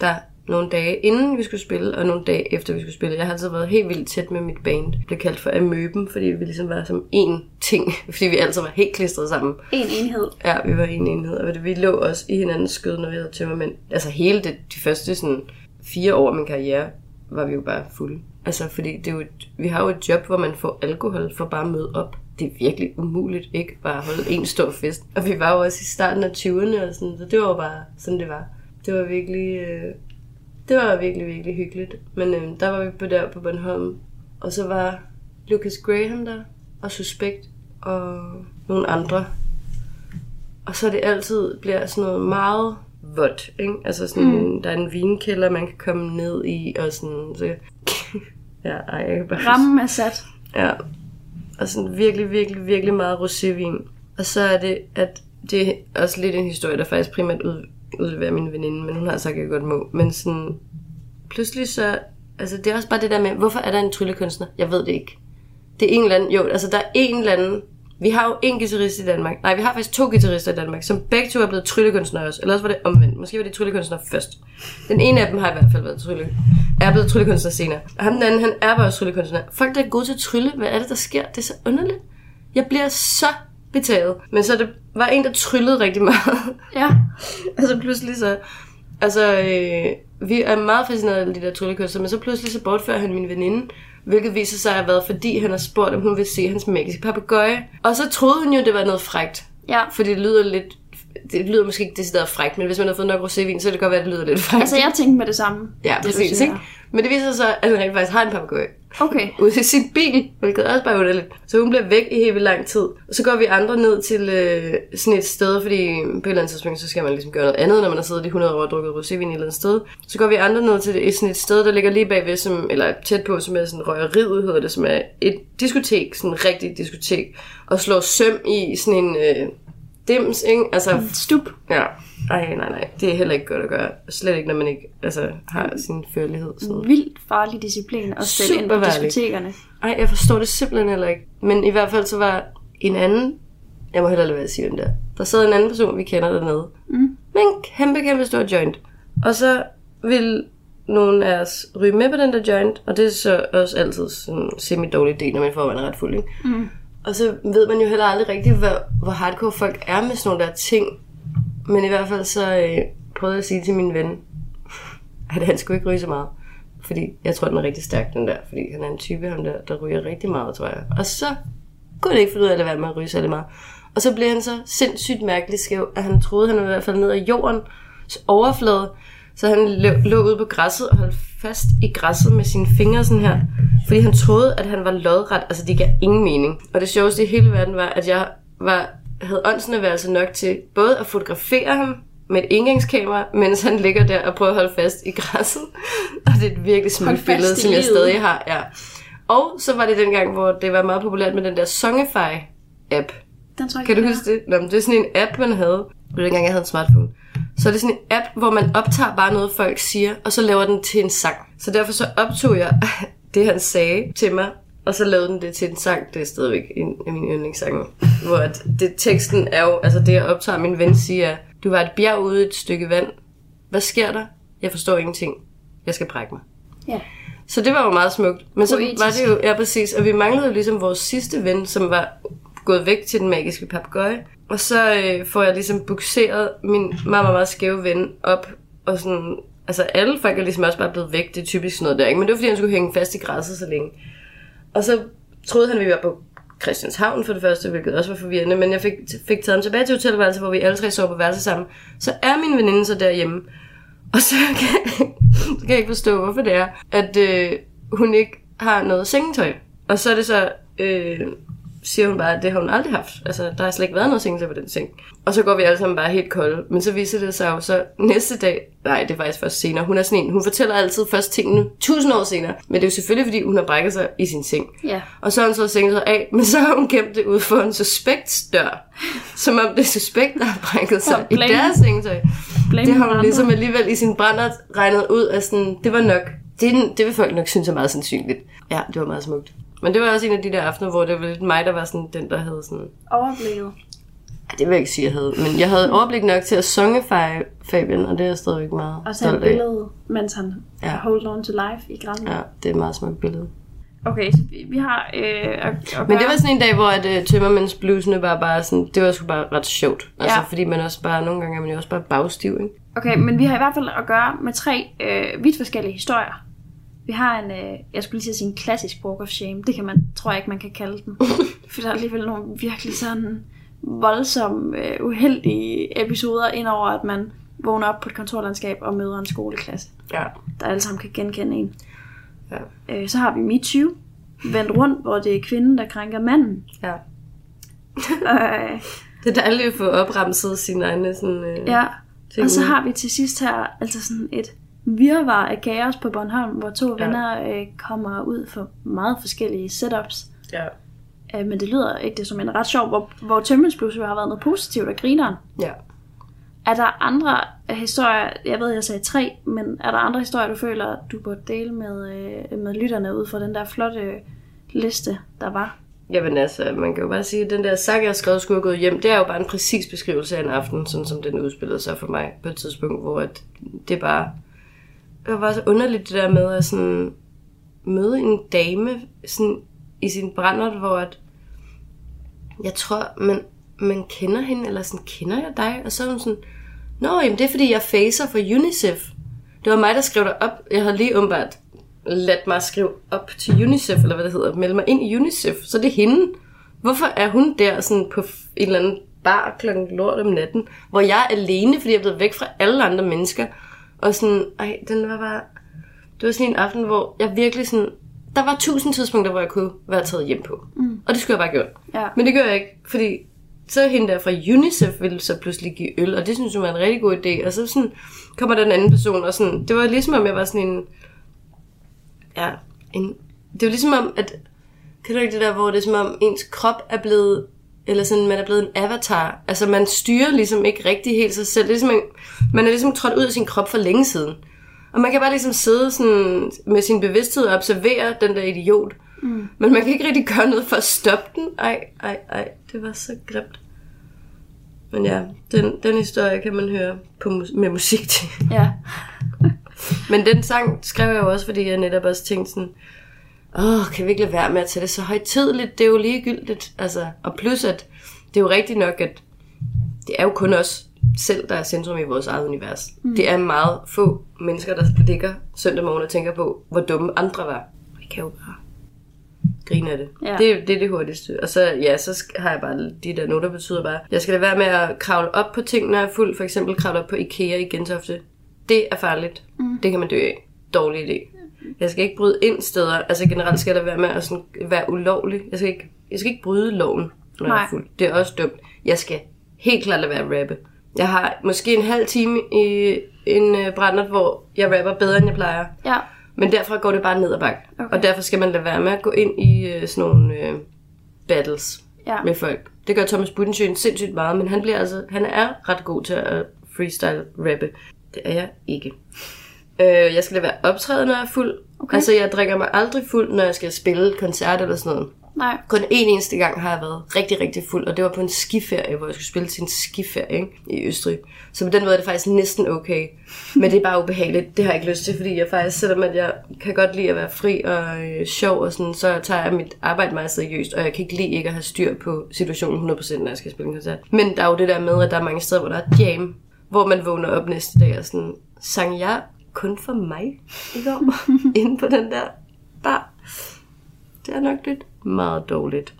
der nogle dage inden vi skulle spille, og nogle dage efter vi skulle spille. Jeg har altid været helt vildt tæt med mit band. Det blev kaldt for Amøben, fordi vi ligesom var som én ting, fordi vi altid var helt klistret sammen. En enhed. Ja, vi var en enhed, og vi lå også i hinandens skød, når vi havde tømmermænd. Altså hele det, de første sådan, fire år af min karriere, var vi jo bare fulde. Altså, fordi det er jo et, vi har jo et job, hvor man får alkohol for bare at møde op. Det er virkelig umuligt, ikke? Bare at holde en stor fest. Og vi var jo også i starten af 20'erne og sådan, så det var jo bare sådan, det var. Det var virkelig, øh, det var virkelig, virkelig hyggeligt. Men øh, der var vi på der på Bornholm, og så var Lucas Graham der, og Suspekt, og nogle andre. Og så er det altid bliver sådan noget meget vådt, ikke? Altså sådan, mm. der er en vinkælder, man kan komme ned i, og sådan, så... ja, ej, jeg kan bare... Rammen er sat. Ja. Og sådan virkelig, virkelig, virkelig meget rosévin. Og så er det, at det er også lidt en historie, der faktisk primært ud, udlevere min veninde, men hun har sagt, at jeg godt må. Men sådan, pludselig så, altså det er også bare det der med, hvorfor er der en tryllekunstner? Jeg ved det ikke. Det er en eller anden, jo, altså der er en eller anden, vi har jo en guitarist i Danmark. Nej, vi har faktisk to guitarister i Danmark, som begge to er blevet tryllekunstnere også. Eller også var det omvendt. Måske var det tryllekunstnere først. Den ene af dem har i hvert fald været trylle, er blevet tryllekunstner senere. Og ham den anden, han er bare også tryllekunstner. Folk, der er gode til at trylle, hvad er det, der sker? Det er så underligt. Jeg bliver så betaget. Men så det var en, der tryllede rigtig meget. Ja. altså pludselig så... Altså, øh, vi er meget fascineret af de der tryllekunster, men så pludselig så bortfører han min veninde, hvilket viser sig at have været, fordi han har spurgt, om hun vil se hans magiske papegøje. Og så troede hun jo, det var noget frægt. Ja. Fordi det lyder lidt... Det lyder måske ikke decideret frægt, men hvis man har fået nok rosévin, så kan det godt være, at det lyder lidt frægt. Altså, jeg tænkte med det samme. ja, det, præcis, ikke? Men det viser sig så, at han rent faktisk har en papegøje Okay. ude i sin bil, hvilket også bare er underligt. Så hun bliver væk i helt lang tid. Og så går vi andre ned til øh, sådan et sted, fordi på et eller andet tidspunkt, så skal man ligesom gøre noget andet, når man har siddet i 100 år og drukket rosévin i et eller andet sted. Så går vi andre ned til et, sådan et sted, der ligger lige bagved, som, eller tæt på, som er sådan røgeriet, hedder det, som er et diskotek, sådan et rigtigt diskotek, og slår søm i sådan en øh, dims, ikke? Altså, Stup. ja. Ej, nej, nej. Det er heller ikke godt at gøre. Slet ikke, når man ikke altså, har sin førlighed. Sådan. Vildt farlig disciplin at stille ind på diskotekerne. Ej, jeg forstår det simpelthen heller ikke. Men i hvert fald så var en anden, jeg må heller lade være at sige den der, der sad en anden person, vi kender dernede, Mm. med en kæmpe, kæmpe stor joint. Og så ville nogle af os ryge med på den der joint, og det er så også altid sådan en semi-dårlig idé, når man får er ret fuld, ikke? Mm. Og så ved man jo heller aldrig rigtigt, hvor, hvor hardcore folk er med sådan nogle der ting. Men i hvert fald så øh, prøvede jeg at sige til min ven, at han skulle ikke ryge så meget. Fordi jeg tror, den er rigtig stærk, den der. Fordi han er en type, ham der, der ryger rigtig meget, tror jeg. Og så kunne det ikke finde ud af at lade være med at ryge særlig meget. Og så blev han så sindssygt mærkeligt skæv, at han troede, han var i hvert fald ned ad jordens overflade. Så han lå, ude på græsset og holdt fast i græsset med sine fingre sådan her. Fordi han troede, at han var lodret. Altså, det gav ingen mening. Og det sjoveste i hele verden var, at jeg var, havde åndsnærværelse nok til både at fotografere ham med et indgangskamera, mens han ligger der og prøver at holde fast i græsset. Og det er et virkelig smukt billede, som jeg stadig har. Ja. Og så var det den gang, hvor det var meget populært med den der Songify-app. Den tror jeg Kan du huske det? Nå, det er sådan en app, man havde. Det var dengang, jeg havde en smartphone. Så er det sådan en app, hvor man optager bare noget, folk siger, og så laver den til en sang. Så derfor så optog jeg det, han sagde til mig, og så lavede den det til en sang. Det er stadigvæk en af mine yndlingssange. Hvor at det, teksten er jo, altså det jeg optager, min ven siger, du var et bjerg ude i et stykke vand. Hvad sker der? Jeg forstår ingenting. Jeg skal brække mig. Ja. Så det var jo meget smukt. Men så Poetisk. var det jo, ja præcis, og vi manglede jo ligesom vores sidste ven, som var gået væk til den magiske papegøje. Og så øh, får jeg ligesom bukseret min meget, meget, meget skæve ven op, og sådan, altså alle folk er ligesom også bare blevet væk, det er typisk sådan noget der, ikke? Men det var fordi, han skulle hænge fast i græsset så længe. Og så troede han, vi var på Christianshavn for det første, hvilket også var forvirrende, men jeg fik, fik taget ham tilbage til hotelværelset, hvor vi alle tre sov på værelse sammen. Så er min veninde så derhjemme, og så kan, så kan jeg ikke forstå, hvorfor det er, at øh, hun ikke har noget sengetøj. Og så er det så, øh, siger hun bare, at det har hun aldrig haft. Altså, der har slet ikke været noget sengetøj på den seng. Og så går vi alle sammen bare helt kolde. Men så viser det sig jo så næste dag, nej, det er faktisk først senere. Hun er sådan en, hun fortæller altid først tingene tusind år senere. Men det er jo selvfølgelig, fordi hun har brækket sig i sin seng. Ja. Og så har hun så sengetøj af, men så har hun gemt det ud for en suspekts dør. Som om det er suspekt, der har brækket sig i deres sengetøj. Blame Det har andre. hun ligesom alligevel i sin brænder regnet ud, at sådan, det var nok, det, det vil folk nok synes er meget sandsynligt. Ja, det var meget smukt. Men det var også en af de der aftener, hvor det var lidt mig, der var sådan den, der havde sådan... Overblikket. Ej, det vil jeg ikke sige, jeg havde. Men jeg havde overblik nok til at sunge Fa- Fabian, og det er jeg stadigvæk meget Og så et billede, mens han Ja. hold on to life i grænden. Ja, det er et meget smukt billede. Okay, så vi, vi har øh, at, at Men det var sådan en dag, hvor at, uh, tømmermænds blusene var bare sådan, det var sgu bare ret sjovt. Altså, Ja. fordi man også bare, nogle gange er man jo også bare bagstiv, ikke? Okay, men vi har i hvert fald at gøre med tre øh, vidt forskellige historier. Vi har en, øh, jeg skulle lige til at sige en klassisk walk of shame. Det kan man, tror jeg ikke, man kan kalde den. For der er alligevel nogle virkelig sådan voldsomme, øh, uheldige episoder ind over, at man vågner op på et kontorlandskab og møder en skoleklasse, Ja. der alle sammen kan genkende en. Ja. Øh, så har vi MeToo, vendt rundt, hvor det er kvinden, der krænker manden. ja. Øh, Det er dejligt at få opremset sine egne sådan, øh, ja, ting. og så har vi til sidst her altså sådan et virvar af kaos på Bornholm, hvor to Ja. venner øh, kommer ud for meget forskellige setups. Ja. Øh, men det lyder ikke det som en ret sjov, hvor, hvor Tømmens Plus jo har været noget positivt og grineren. ja. Er der andre historier, jeg ved, jeg sagde tre, men er der andre historier, du føler, du burde dele med, øh, med lytterne ud fra den der flotte liste, der var? Jamen altså, man kan jo bare sige, at den der sang, jeg har skrevet, skulle have gået hjem, det er jo bare en præcis beskrivelse af en aften, sådan som den udspillede sig for mig på et tidspunkt, hvor at det bare... Det var så underligt det der med at sådan møde en dame sådan i sin brændert, hvor at jeg tror, man, man kender hende, eller sådan, kender jeg dig? Og så er hun sådan, Nå, jamen det er fordi, jeg facer for UNICEF. Det var mig, der skrev dig op. Jeg havde lige umiddelbart ladt mig skrive op til UNICEF, eller hvad det hedder, melde mig ind i UNICEF. Så det er hende. Hvorfor er hun der sådan på en eller anden bar klokken lort om natten, hvor jeg er alene, fordi jeg er blevet væk fra alle andre mennesker. Og sådan, ej, den var bare... Det var sådan en aften, hvor jeg virkelig sådan... Der var tusind tidspunkter, hvor jeg kunne være taget hjem på. Mm. Og det skulle jeg bare gjort. Ja. Men det gør jeg ikke, fordi så hende der fra UNICEF ville så pludselig give øl, og det synes jeg var en rigtig god idé. Og så sådan kommer den anden person, og sådan, det var ligesom om jeg var sådan en, ja, en, det var ligesom om, at, kan du ikke det der, hvor det er som om ens krop er blevet, eller sådan, man er blevet en avatar. Altså man styrer ligesom ikke rigtig helt sig selv. Det er ligesom, man er ligesom trådt ud af sin krop for længe siden. Og man kan bare ligesom sidde sådan med sin bevidsthed og observere den der idiot. Mm. Men man kan ikke rigtig gøre noget for at stoppe den. Ej, ej, ej, det var så grimt. Men ja, den, den historie kan man høre på, med musik til. Ja. Men den sang skrev jeg jo også, fordi jeg netop også tænkte sådan, åh, kan vi ikke lade være med at tage det så højtidligt? Det er jo ligegyldigt. Altså, og plus, at det er jo rigtigt nok, at det er jo kun os selv, der er centrum i vores eget univers. Mm. Det er meget få mennesker, der ligger søndag morgen og tænker på, hvor dumme andre var. Vi kan jo bare grine af det. Ja. Det, det er det hurtigste. Og så, ja, så har jeg bare de der noter, betyder bare, jeg skal lade være med at kravle op på ting, når jeg er fuld. For eksempel kravle op på Ikea i Gentofte. Det er farligt. Mm. Det kan man dø af. Dårlig idé. Jeg skal ikke bryde ind steder. Altså generelt skal jeg lade være med at sådan være ulovlig. Jeg skal ikke, jeg skal ikke bryde loven, når jeg Nej. er fuld. Det er også dumt. Jeg skal helt klart lade være at rappe. Jeg har måske en halv time i en øh, brændert, hvor jeg rapper bedre, end jeg plejer. Ja. Men derfra går det bare ned ad bakke. Okay. Og derfor skal man lade være med at gå ind i øh, sådan nogle øh, battles Ja. med folk. Det gør Thomas Budensjøen sindssygt meget, men han, bliver altså, han er ret god til at freestyle rappe. Det er jeg ikke. Øh, jeg skal lade være optræde, når jeg er fuld. Okay. Altså, jeg drikker mig aldrig fuld, når jeg skal spille koncert eller sådan noget. Nej. Kun en eneste gang har jeg været rigtig, rigtig fuld, og det var på en skiferie, hvor jeg skulle spille til en skiferie ikke? i Østrig. Så på den måde er det faktisk næsten okay. Men det er bare ubehageligt. Det har jeg ikke lyst til, fordi jeg faktisk, selvom at jeg kan godt lide at være fri og øh, sjov og sådan, så tager jeg mit arbejde meget seriøst, og jeg kan ikke lide ikke at have styr på situationen 100%, når jeg skal spille en koncert. Men der er jo det der med, at der er mange steder, hvor der er jam, hvor man vågner op næste dag og sådan, sang jeg kun for mig i går, inde på den der bar. Det er nok lidt meget dårligt.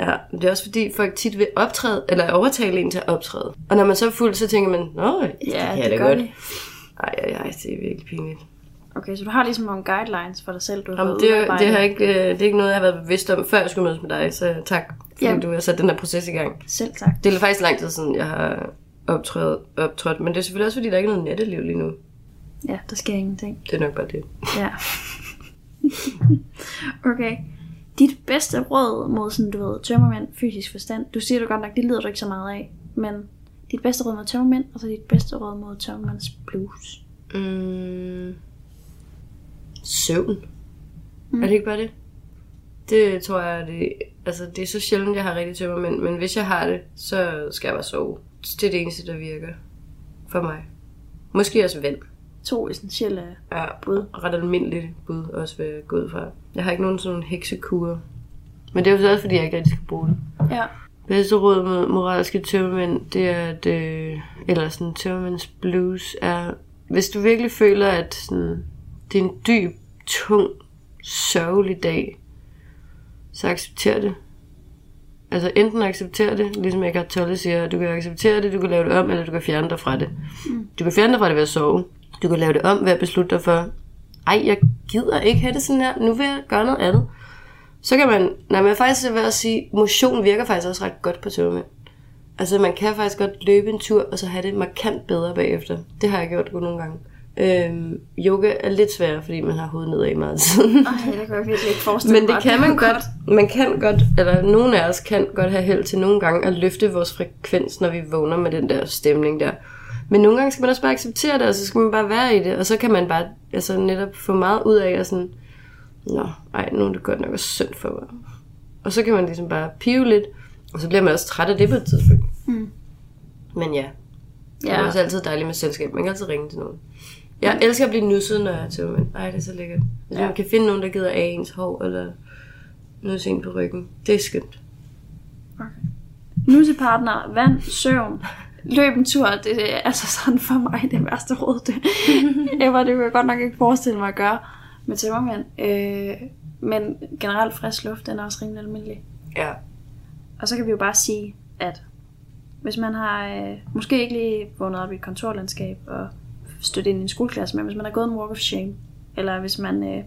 Ja, det er også fordi, folk tit vil optræde, eller overtale en til at optræde. Og når man så er fuld, så tænker man, nå, det Ja, kan det jeg da godt. de. Ej, ej, ej, det er virkelig pinligt. Okay, så du har ligesom nogle guidelines for dig selv, du har Jamen, det, det, har ikke, øh, det er ikke noget, jeg har været bevidst om, før jeg skulle mødes med dig, så tak, fordi Ja. du har sat den her proces i gang. Selv tak. Det er faktisk lang tid siden, jeg har optrådt, optrådt, men det er selvfølgelig også, fordi der ikke er noget natteliv lige nu. Ja, der sker ingenting. Det er nok bare det. Ja. okay. Dit bedste råd mod sådan, du ved, tømmermænd, fysisk forstand. Du siger du godt nok, det lyder du ikke så meget af. Men dit bedste råd mod tømmermænd, og så dit bedste råd mod tømmermænds blues. Mm. Søvn. Mm. Er det ikke bare det? Det tror jeg, det, altså, det er så sjældent, jeg har rigtig tømmer, men, men hvis jeg har det, så skal jeg bare sove. Det er det eneste, der virker for mig. Måske også vand. To essentielle Ja, bud. ret almindeligt bud også vil jeg gå ud fra. Jeg har ikke nogen sådan heksekur. Men det er jo så også, fordi jeg ikke rigtig skal bruge det. Ja. Bedste råd mod moralske tømmermænd, det er, at, øh, eller sådan tømmermænds blues, er, hvis du virkelig føler, at sådan, det er en dyb, tung, sørgelig dag, så accepter det. Altså enten acceptere det, ligesom Eckhart Tolle siger, du kan acceptere det, du kan lave det om, eller du kan fjerne dig fra det. Du kan fjerne dig fra det ved at sove. Du kan lave det om ved at beslutte dig for, ej, jeg gider ikke have det sådan her, nu vil jeg gøre noget andet. Så kan man, nej, men faktisk ved at sige, motion virker faktisk også ret godt på tømmermænd. Altså man kan faktisk godt løbe en tur, og så have det markant bedre bagefter. Det har jeg gjort nogle gange. Øhm, yoga er lidt sværere, fordi man har hovedet nedad meget af tiden. Det kan jeg virkelig ikke forestille Men det mig. kan man godt. Man kan godt, eller nogen af os kan godt have held til nogle gange at løfte vores frekvens, når vi vågner med den der stemning der. Men nogle gange skal man også bare acceptere det, og så skal man bare være i det, og så kan man bare altså, netop få meget ud af, at sådan, nå, ej, nu er det godt nok også synd for mig. Og så kan man ligesom bare pive lidt, og så bliver man også træt af det på et tidspunkt. Mm. Men ja, det er Ja, også altid dejligt med selskab. Man kan altid ringe til nogen. Jeg elsker at blive nusset, når jeg er til men Ej, det er så lækkert. Hvis Ja. man kan finde nogen, der gider af ens hår, eller nusse en på ryggen. Det er skønt. Nussepartner, vand, søvn, løb en tur, det er altså sådan for mig det værste råd. Det, jeg var, det kunne jeg godt nok ikke forestille mig at gøre med tømmermænd. Øh, men generelt frisk luft, den er også rimelig almindelig. Ja. Og så kan vi jo bare sige, at hvis man har øh, måske ikke lige vågnet op i et kontorlandskab og stødt ind i en skoleklasse, men hvis man har gået en walk of shame, eller hvis man øh,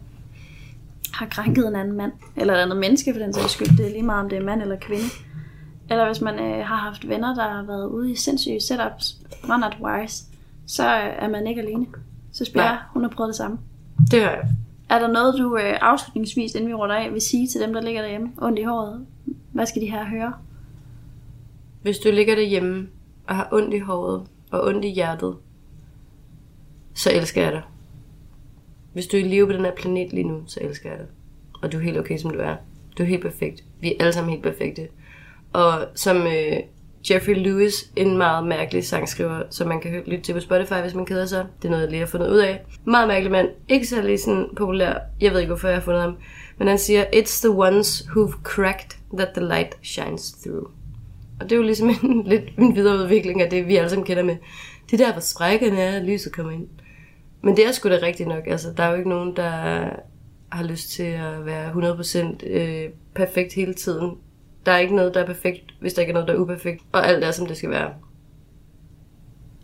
har krænket en anden mand, eller et andet menneske for den sags skyld, det er lige meget om det er mand eller kvinde, eller hvis man øh, har haft venner, der har været ude i sindssyge setups, wise, så øh, er man ikke alene. Så spørger jeg, hun har prøvet det samme. Det har jeg. Er der noget, du øh, afslutningsvis, inden vi runder af, vil sige til dem, der ligger derhjemme, ondt i håret? Hvad skal de her høre? Hvis du ligger derhjemme og har ondt i håret og ondt i hjertet, så elsker jeg dig. Hvis du er i live på den her planet lige nu, så elsker jeg dig. Og du er helt okay, som du er. Du er helt perfekt. Vi er alle sammen helt perfekte. Og som øh, Jeffrey Lewis, en meget mærkelig sangskriver, som man kan lytte til på Spotify, hvis man keder sig. Det er noget, jeg lige har fundet ud af. Meget mærkelig mand. Ikke særlig sådan populær. Jeg ved ikke, hvorfor jeg har fundet ham. Men han siger, It's the ones who've cracked that the light shines through. Og det er jo ligesom en, lidt en videreudvikling af det, vi alle sammen kender med. Det der, hvor sprækkerne er, at lyset kommer ind. Men det er sgu da rigtigt nok. Altså, der er jo ikke nogen, der har lyst til at være 100% øh, perfekt hele tiden. Der er ikke noget, der er perfekt, hvis der ikke er noget, der er uperfekt. Og alt er, som det skal være.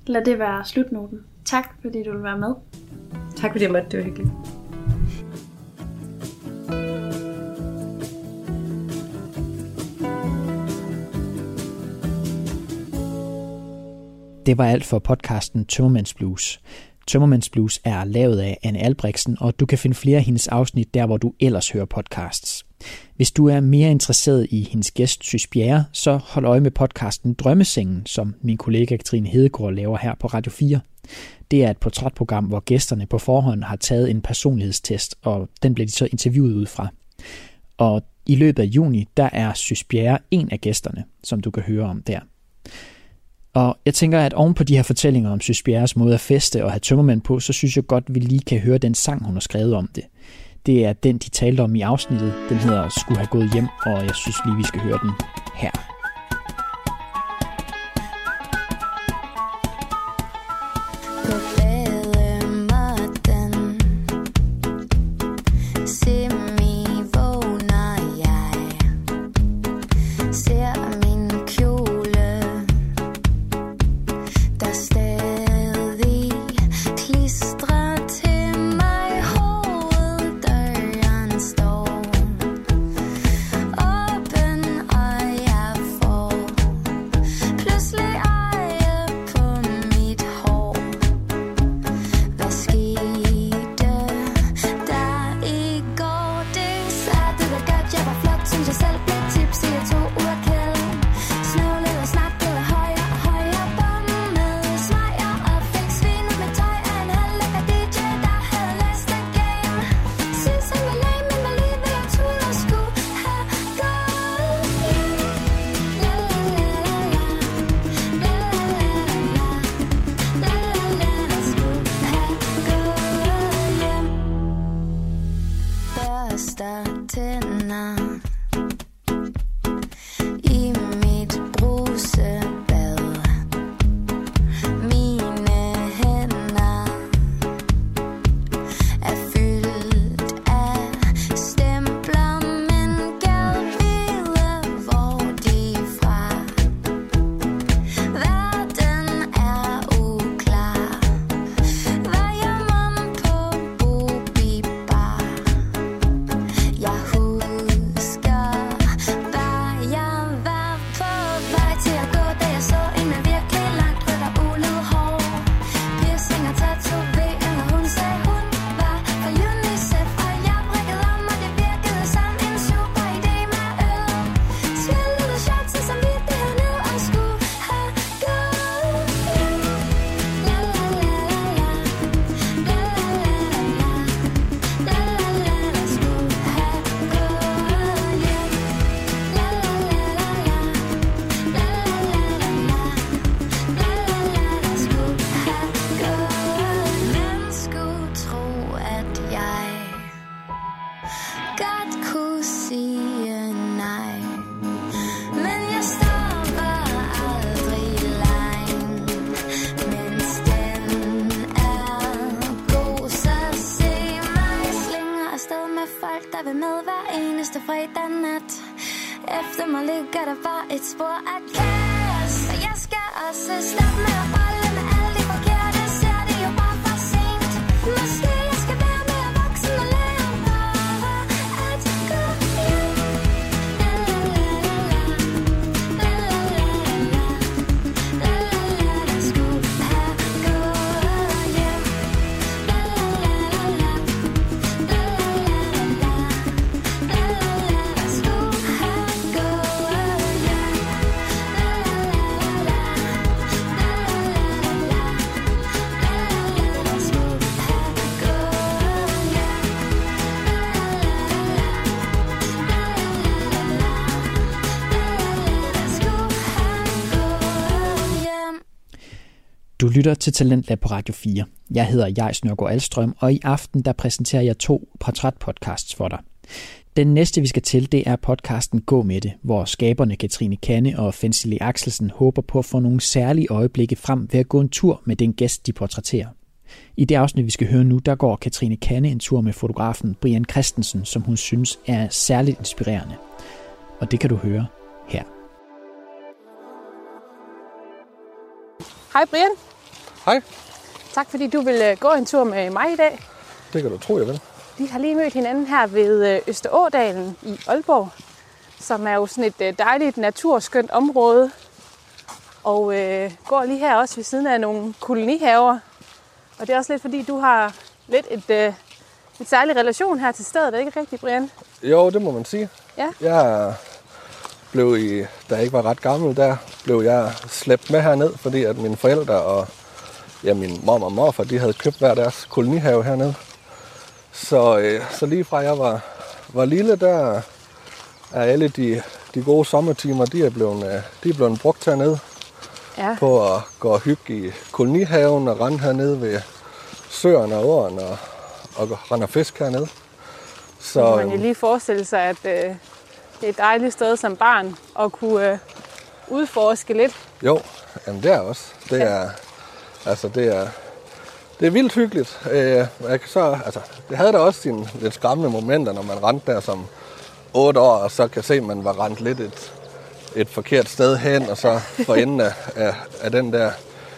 Lad det være slutnoten. Tak, fordi du vil være med. Tak fordi jeg måtte. Det var hyggeligt. Det var alt for podcasten Tømmermænds Blues. Tømmermænds Blues er lavet af Anne Albrechtsen, og du kan finde flere af hendes afsnit der, hvor du ellers hører podcasts. Hvis du er mere interesseret i hendes gæst, Sys Bjerre, så hold øje med podcasten Drømmesengen, som min kollega Katrine Hedegaard laver her på Radio 4. Det er et portrætprogram, hvor gæsterne på forhånd har taget en personlighedstest, og den bliver de så interviewet ud fra. Og i løbet af juni, der er Sys Bjerre en af gæsterne, som du kan høre om der. Og jeg tænker, at oven på de her fortællinger om Sys Bjerres måde at feste og have tømmermænd på, så synes jeg godt, vi lige kan høre den sang, hun har skrevet om det. Det er den, de talte om i afsnittet. Den hedder Skulle have gået hjem, og jeg synes lige, vi skal høre den her. Du lytter til Talentlab på Radio 4. Jeg hedder Jais Nørgaard Alstrøm, og i aften der præsenterer jeg to portrætpodcasts for dig. Den næste, vi skal til, det er podcasten Gå med det, hvor skaberne Katrine Kanne og Fensili Axelsen håber på at få nogle særlige øjeblikke frem ved at gå en tur med den gæst, de portrætterer. I det afsnit, vi skal høre nu, der går Katrine Kanne en tur med fotografen Brian Christensen, som hun synes er særligt inspirerende. Og det kan du høre her. Hej Brian. Hej, Tak fordi du vil øh, gå en tur med mig i dag. det kan du tro, jeg vil. Vi har lige mødt hinanden her ved øh, Østerådalen i Aalborg, som er jo sådan et øh, dejligt naturskønt område. Og øh, går lige her også ved siden af nogle kolonihaver. Og det er også lidt fordi, du har lidt et, øh, et særlig relation her til stedet, er det ikke rigtigt, Brian? Jo, det må man sige. Ja. Jeg blev i, da jeg ikke var ret gammel, der blev jeg slæbt med herned, fordi at mine forældre og ja, min mor og morfar, de havde købt hver deres kolonihave hernede. Så, øh, så lige fra jeg var, var lille, der er alle de, de gode sommertimer, de er blevet, øh, de er blevet brugt hernede Ja. på at gå og hygge i kolonihaven og rende hernede ved søerne og åren og, og rende og fisk hernede. Så Så, kan man jo lige forestille sig, at øh, det er et dejligt sted som barn at kunne øh, udforske lidt. Jo, jamen det er også. Det er, altså det er, det er vildt hyggeligt. Øh, jeg kan så, altså, det havde da også sine lidt skræmmende momenter, når man rendte der som 8 år, og så kan se, at man var rendt lidt et, et forkert sted hen, og så for enden af, af, af den der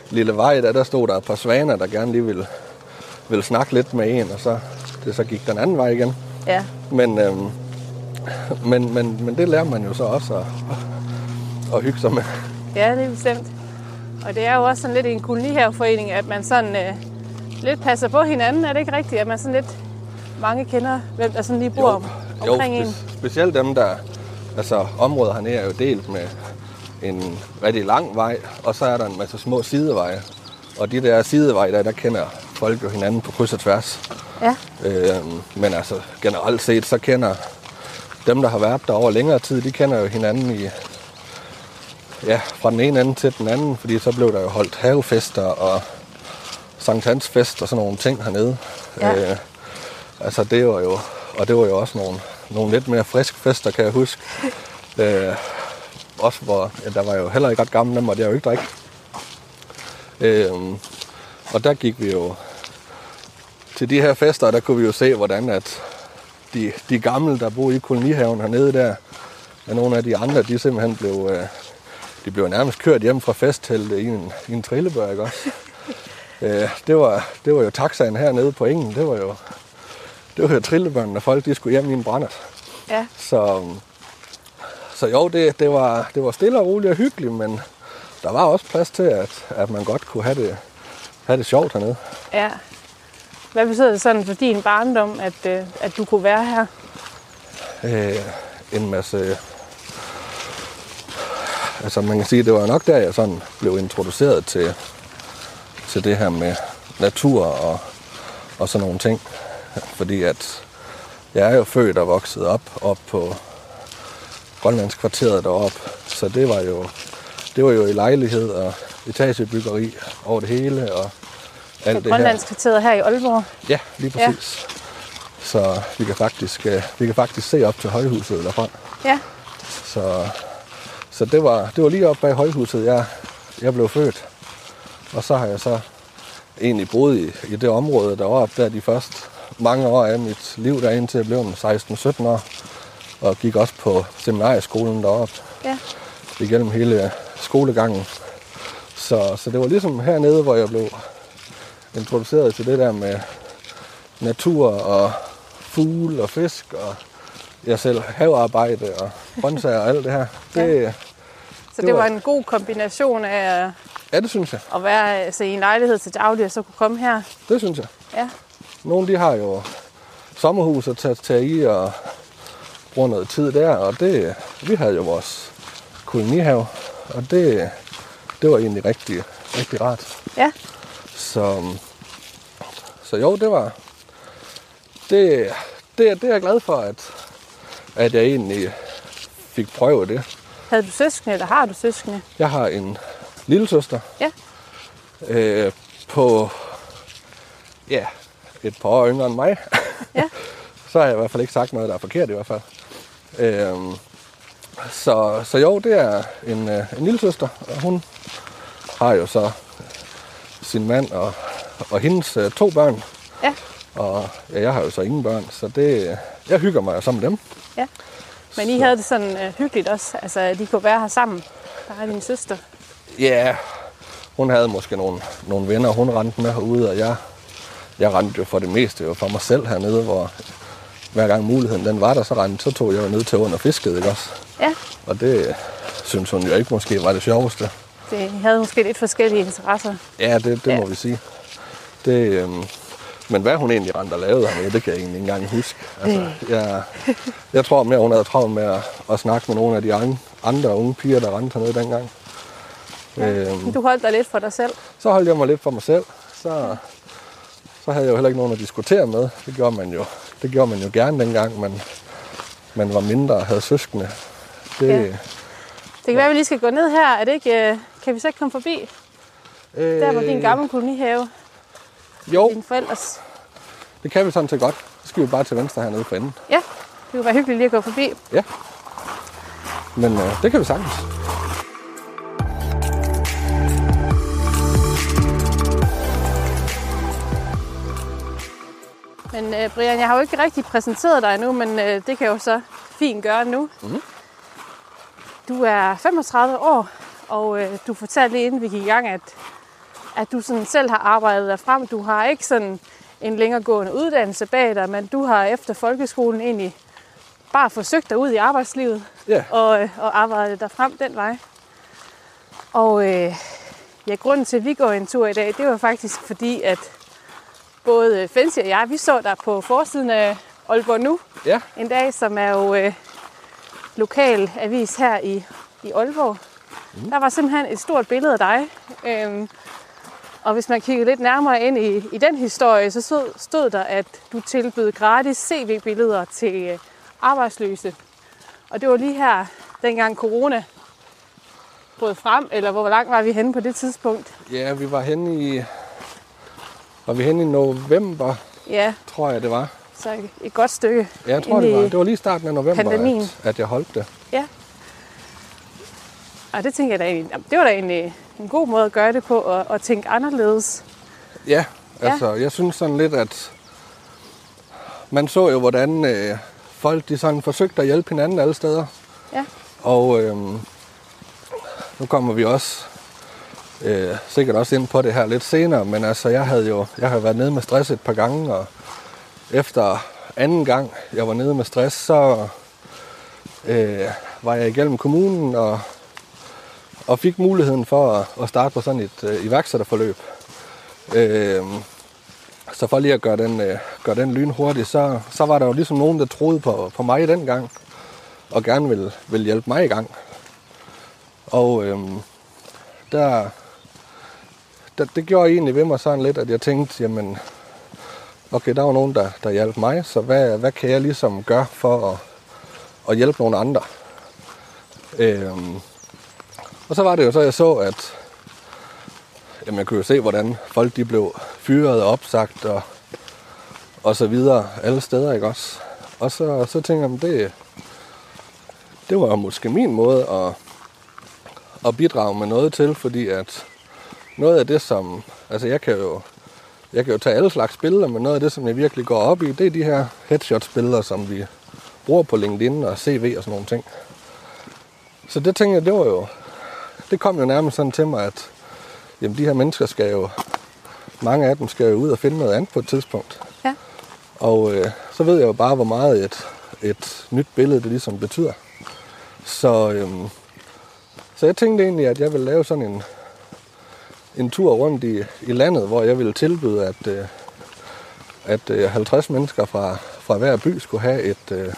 lille vej, der, der stod der et par svaner, der gerne lige ville, ville snakke lidt med en, og så, det så gik den anden vej igen. Ja, Men, øhm, men, men, men det lærer man jo så også at, at hygge sig med. Ja, det er bestemt. Og det er jo også sådan lidt i en kolonihaveforening, at man sådan øh, lidt passer på hinanden. Er det ikke rigtigt, at man sådan lidt mange kender, hvem der sådan lige bor jo omkring en? spe- specielt dem, der... Altså, området hernede er jo delt med en rigtig lang vej, og så er der en masse små sideveje. Og de der sideveje, der, der kender folk jo hinanden på kryds og tværs. Ja, Øh, men altså, generelt set, så kender dem, der har været der over længere tid, de kender jo hinanden i, ja, fra den ene ende til den anden, fordi så blev der jo holdt havefester og Sankt Hans fest og sådan nogle ting hernede. Ja. Øh, altså det var jo, og det var jo også nogle, nogle lidt mere friske fester, kan jeg huske. Øh, også hvor, ja, der var jo heller ikke ret gammel, dem måtte jeg jo ikke drikke. Øh, og der gik vi jo til de her fester, der kunne vi jo se, hvordan at de, de gamle, der boede i kolonihaven hernede der, og nogle af de andre, de simpelthen blev, øh, de blev nærmest kørt hjem fra festteltet i en, i en trillebør, ikke også? øh, det, var, det var jo taxaen hernede på engen, det var jo, det var jo trillebørnene, når folk de skulle hjem i en brændert. ja, Så, så jo, det, det, var, det var stille og roligt og hyggeligt, men der var også plads til, at, at man godt kunne have det, have det sjovt hernede. ja. Hvad betyder det sådan for din barndom, at, øh, at du kunne være her? øh, en masse... Altså man kan sige, det var nok der, jeg sådan blev introduceret til, til det her med natur og, og sådan nogle ting. Fordi at jeg er jo født og vokset op, op på Grønlandskvarteret deroppe. Så det var jo, det var jo i lejlighed og etagebyggeri over det hele og alt det her. Grønlandskvarteret her i Aalborg. Ja, lige præcis. Ja. Så vi kan, faktisk, øh, vi kan faktisk se op til højhuset derfra. Ja, Så, så det, var, det var lige op bag højhuset, jeg, jeg blev født. Og så har jeg så egentlig boet i, i det område deroppe, der de første mange år af mit liv der indtil jeg blev en 16-17 år. Og gik også på seminarieskolen deroppe Ja. igennem hele skolegangen. Så, så det var ligesom hernede, hvor jeg blev introduceret til det der med natur og fugle og fisk og jeg selv havearbejde og grøntsager og alt det her. Det, Så Det det var- var en god kombination af ja, det synes jeg. at være altså, i en lejlighed til daglig, og så kunne komme her. Det synes jeg. Ja. Nogle de har jo sommerhus at tage, tage i og bruger noget tid der, og det, vi havde jo vores kolonihave, og det, det var egentlig rigtig, rigtig rart. Ja. Så, så jo, det var... Det, det, det er jeg glad for, at, at jeg egentlig fik prøvet det. Havde du søskende, eller har du søskende? Jeg har en lille søster. Ja. Øh, på ja, et par år yngre end mig. Ja. så har jeg i hvert fald ikke sagt noget, der er forkert i hvert fald. Øhm, så, så jo, det er en, øh, en lille søster, og hun har jo så sin mand og, og hendes øh, to børn. Ja. Og ja, jeg har jo så ingen børn, så det, jeg hygger mig jo sammen med dem. Men I Så- havde det sådan øh, hyggeligt også, altså at I kunne være her sammen. Der er din søster. Ja, hun havde måske nogle, nogle venner, hun rendte med herude, og jeg, jeg rendte jo for det meste jo for mig selv hernede, hvor hver gang muligheden den var der, så rendte, så tog jeg jo ned til under fisket, ikke også? Ja, Og det synes hun jo ikke måske var det sjoveste. det, I havde måske lidt forskellige interesser. Ja, det, det Ja. må vi sige. Det, øhm, men hvad hun egentlig rendte og lavede hernede, det kan jeg egentlig ikke engang huske. Altså, jeg, jeg tror mere, hun havde travlt med at, at snakke med nogle af de andre, andre unge piger, der rendte hernede dengang. Øhm, Du holdt dig lidt for dig selv. så holdt jeg mig lidt for mig selv. Så, så havde jeg jo heller ikke nogen at diskutere med. Det gjorde man jo, det gjorde man jo gerne dengang, man, man var mindre og havde søskende. Det, Ja. Det kan være, at vi lige skal gå ned her. Er det ikke, øh, kan vi så ikke komme forbi? øh, Der var din gamle kolonihave. Jo, Dine forældres. det kan vi sådan set godt. Så skal vi bare til venstre hernede for enden. Ja, det kunne være hyggeligt lige at gå forbi. Ja. Men øh, det kan vi sagtens. Men øh, Brian, jeg har jo ikke rigtig præsenteret dig endnu, men øh, det kan jeg jo så fint gøre nu. Mhm. Du er 35 år, og øh, du fortalte lige inden vi gik i gang, at, at du sådan selv har arbejdet dig frem. Du har ikke sådan en længeregående uddannelse bag dig, men du har efter folkeskolen egentlig bare forsøgt dig ud i arbejdslivet Ja, og, øh, og arbejdet dig frem den vej. Og øh, ja, grunden til, at vi går en tur i dag, det var faktisk fordi, at både Fancy og jeg, vi så der på forsiden af Aalborg Nu ja, en dag, som er jo øh, lokal avis her i, i Aalborg. Mm. Der var simpelthen et stort billede af dig. Øhm, og hvis man kigger lidt nærmere ind i, i den historie, så stod, stod der, at du tilbød gratis CV-billeder til øh, arbejdsløse. Og det var lige her, dengang corona brød frem, eller hvor langt var vi henne på det tidspunkt? ja, vi var henne i... Var vi henne i november, Ja, tror jeg det var. så et godt stykke. Ja, jeg tror det var. Det var lige starten af november, pandemien. at, at jeg holdt det. Og det tænker jeg da egentlig, det var da egentlig en god måde at gøre det på, og, og tænke anderledes. Ja, altså jeg synes sådan lidt, at man så jo, hvordan øh, folk de sådan forsøgte at hjælpe hinanden alle steder. Ja. Og øh, nu kommer vi også øh, sikkert også ind på det her lidt senere, men altså jeg havde jo jeg har været nede med stress et par gange, og efter anden gang jeg var nede med stress, så øh, var jeg igennem kommunen og, og fik muligheden for at, at starte på sådan et øh, iværksætterforløb. Øh, så for lige at gøre den, øh, gøre den lyn hurtigt, så, så var der jo ligesom nogen, der troede på, på mig dengang, og gerne ville, ville hjælpe mig i gang. Og øh, der, der, det gjorde egentlig ved mig sådan lidt, at jeg tænkte, jamen, okay, der var nogen, der, der hjalp mig, så hvad, hvad kan jeg ligesom gøre for at, at hjælpe nogle andre? Øhm, og så var det jo så, jeg så, at jamen, jeg kunne jo se, hvordan folk de blev fyret og opsagt og, og så videre alle steder, ikke også? Og så, så tænkte jeg, det, det var måske min måde at, at bidrage med noget til, fordi at noget af det, som... Altså, jeg kan jo jeg kan jo tage alle slags billeder, men noget af det, som jeg virkelig går op i, det er de her headshots-billeder, som vi bruger på LinkedIn og CV og sådan nogle ting. Så det tænkte jeg, det var jo, det kom jo nærmest sådan til mig, at jamen, de her mennesker skal jo, mange af dem skal jo ud og finde noget andet på et tidspunkt. Ja. Og øh, så ved jeg jo bare, hvor meget et, et nyt billede det ligesom betyder. Så, øhm, så jeg tænkte egentlig, at jeg ville lave sådan en, en tur rundt i, i landet, hvor jeg ville tilbyde, at, øh, at øh, 50 mennesker fra, fra hver by skulle have et, øh,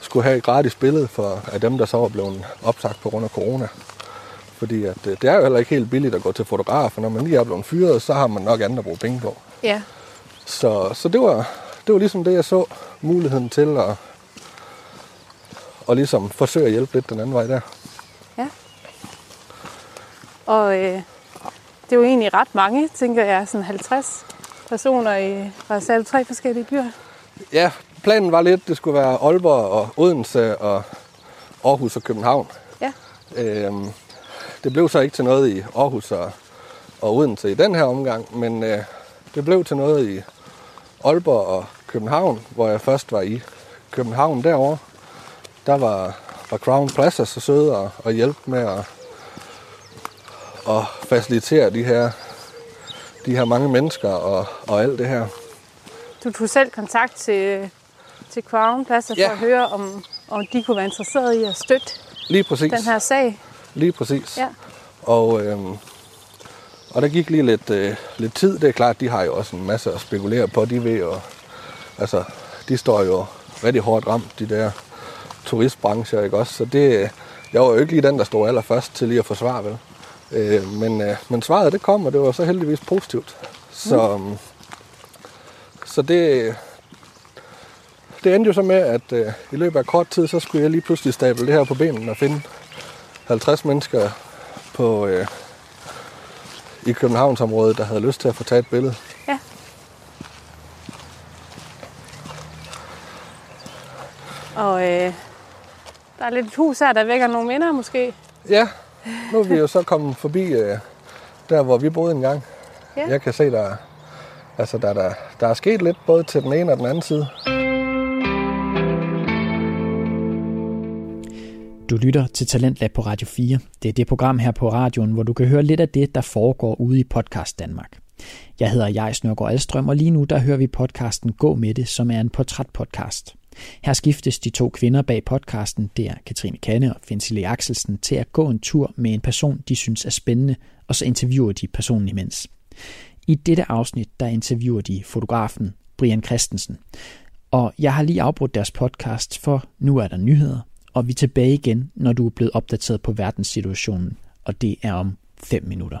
skulle have et gratis billede for, af dem, der så var blevet opsagt på grund af corona. Fordi at, øh, det er jo heller ikke helt billigt at gå til fotograf, og når man lige er blevet fyret, så har man nok andet at bruge penge på. Ja. Så, så det, var, det var ligesom det, jeg så muligheden til at, at ligesom forsøge at hjælpe lidt den anden vej der. Og øh, det er jo egentlig ret mange, tænker jeg, sådan 50 personer i fra selv tre forskellige byer. Ja, planen var lidt, det skulle være Aalborg og Odense og Aarhus og København. Ja. Øhm, det blev så ikke til noget i Aarhus og, og Odense i den her omgang, men øh, det blev til noget i Aalborg og København, hvor jeg først var i København derovre. Der var, var Crown Plaza så søde og, og hjælpe med at, at facilitere de her, de her mange mennesker og, og alt det her. Du tog selv kontakt til, til Crown Plaza for Ja. at høre, om, om de kunne være interesserede i at støtte Lige præcis. den her sag. Lige præcis. Ja. Og, øhm, og der gik lige lidt, øh, lidt tid. Det er klart, de har jo også en masse at spekulere på. De ved jo, altså, de står jo rigtig hårdt ramt, de der turistbrancher, ikke også? Så det, jeg var jo ikke lige den, der stod allerførst til lige at få svar, vel? Øh, men, øh, men svaret, det kom, og det var så heldigvis positivt. Så, mm. så det, det endte jo så med, at øh, i løbet af kort tid, så skulle jeg lige pludselig stable det her på benene og finde 50 mennesker på, øh, i Københavnsområdet, der havde lyst til at få taget et billede. Ja. Og øh, der er lidt et hus her, der vækker nogle minder måske. Ja, nu er vi jo så kommet forbi øh, der, hvor vi boede engang. Ja. Jeg kan se, der, altså, der, der, der er sket lidt både til den ene og den anden side. Du lytter til Talentlab på Radio 4. Det er det program her på radioen, hvor du kan høre lidt af det, der foregår ude i Podcast Danmark. Jeg hedder Jais Nørgaard Alstrøm, og lige nu der hører vi podcasten Gå med det, som er en portrætpodcast. Her skiftes de to kvinder bag podcasten, det er Katrine Kanne og Finsile Axelsen, til at gå en tur med en person, de synes er spændende, og så interviewer de personen imens. I dette afsnit, der interviewer de fotografen Brian Christensen. Og jeg har lige afbrudt deres podcast, for nu er der nyheder, og vi er tilbage igen, når du er blevet opdateret på verdenssituationen, og det er om 5 minutter.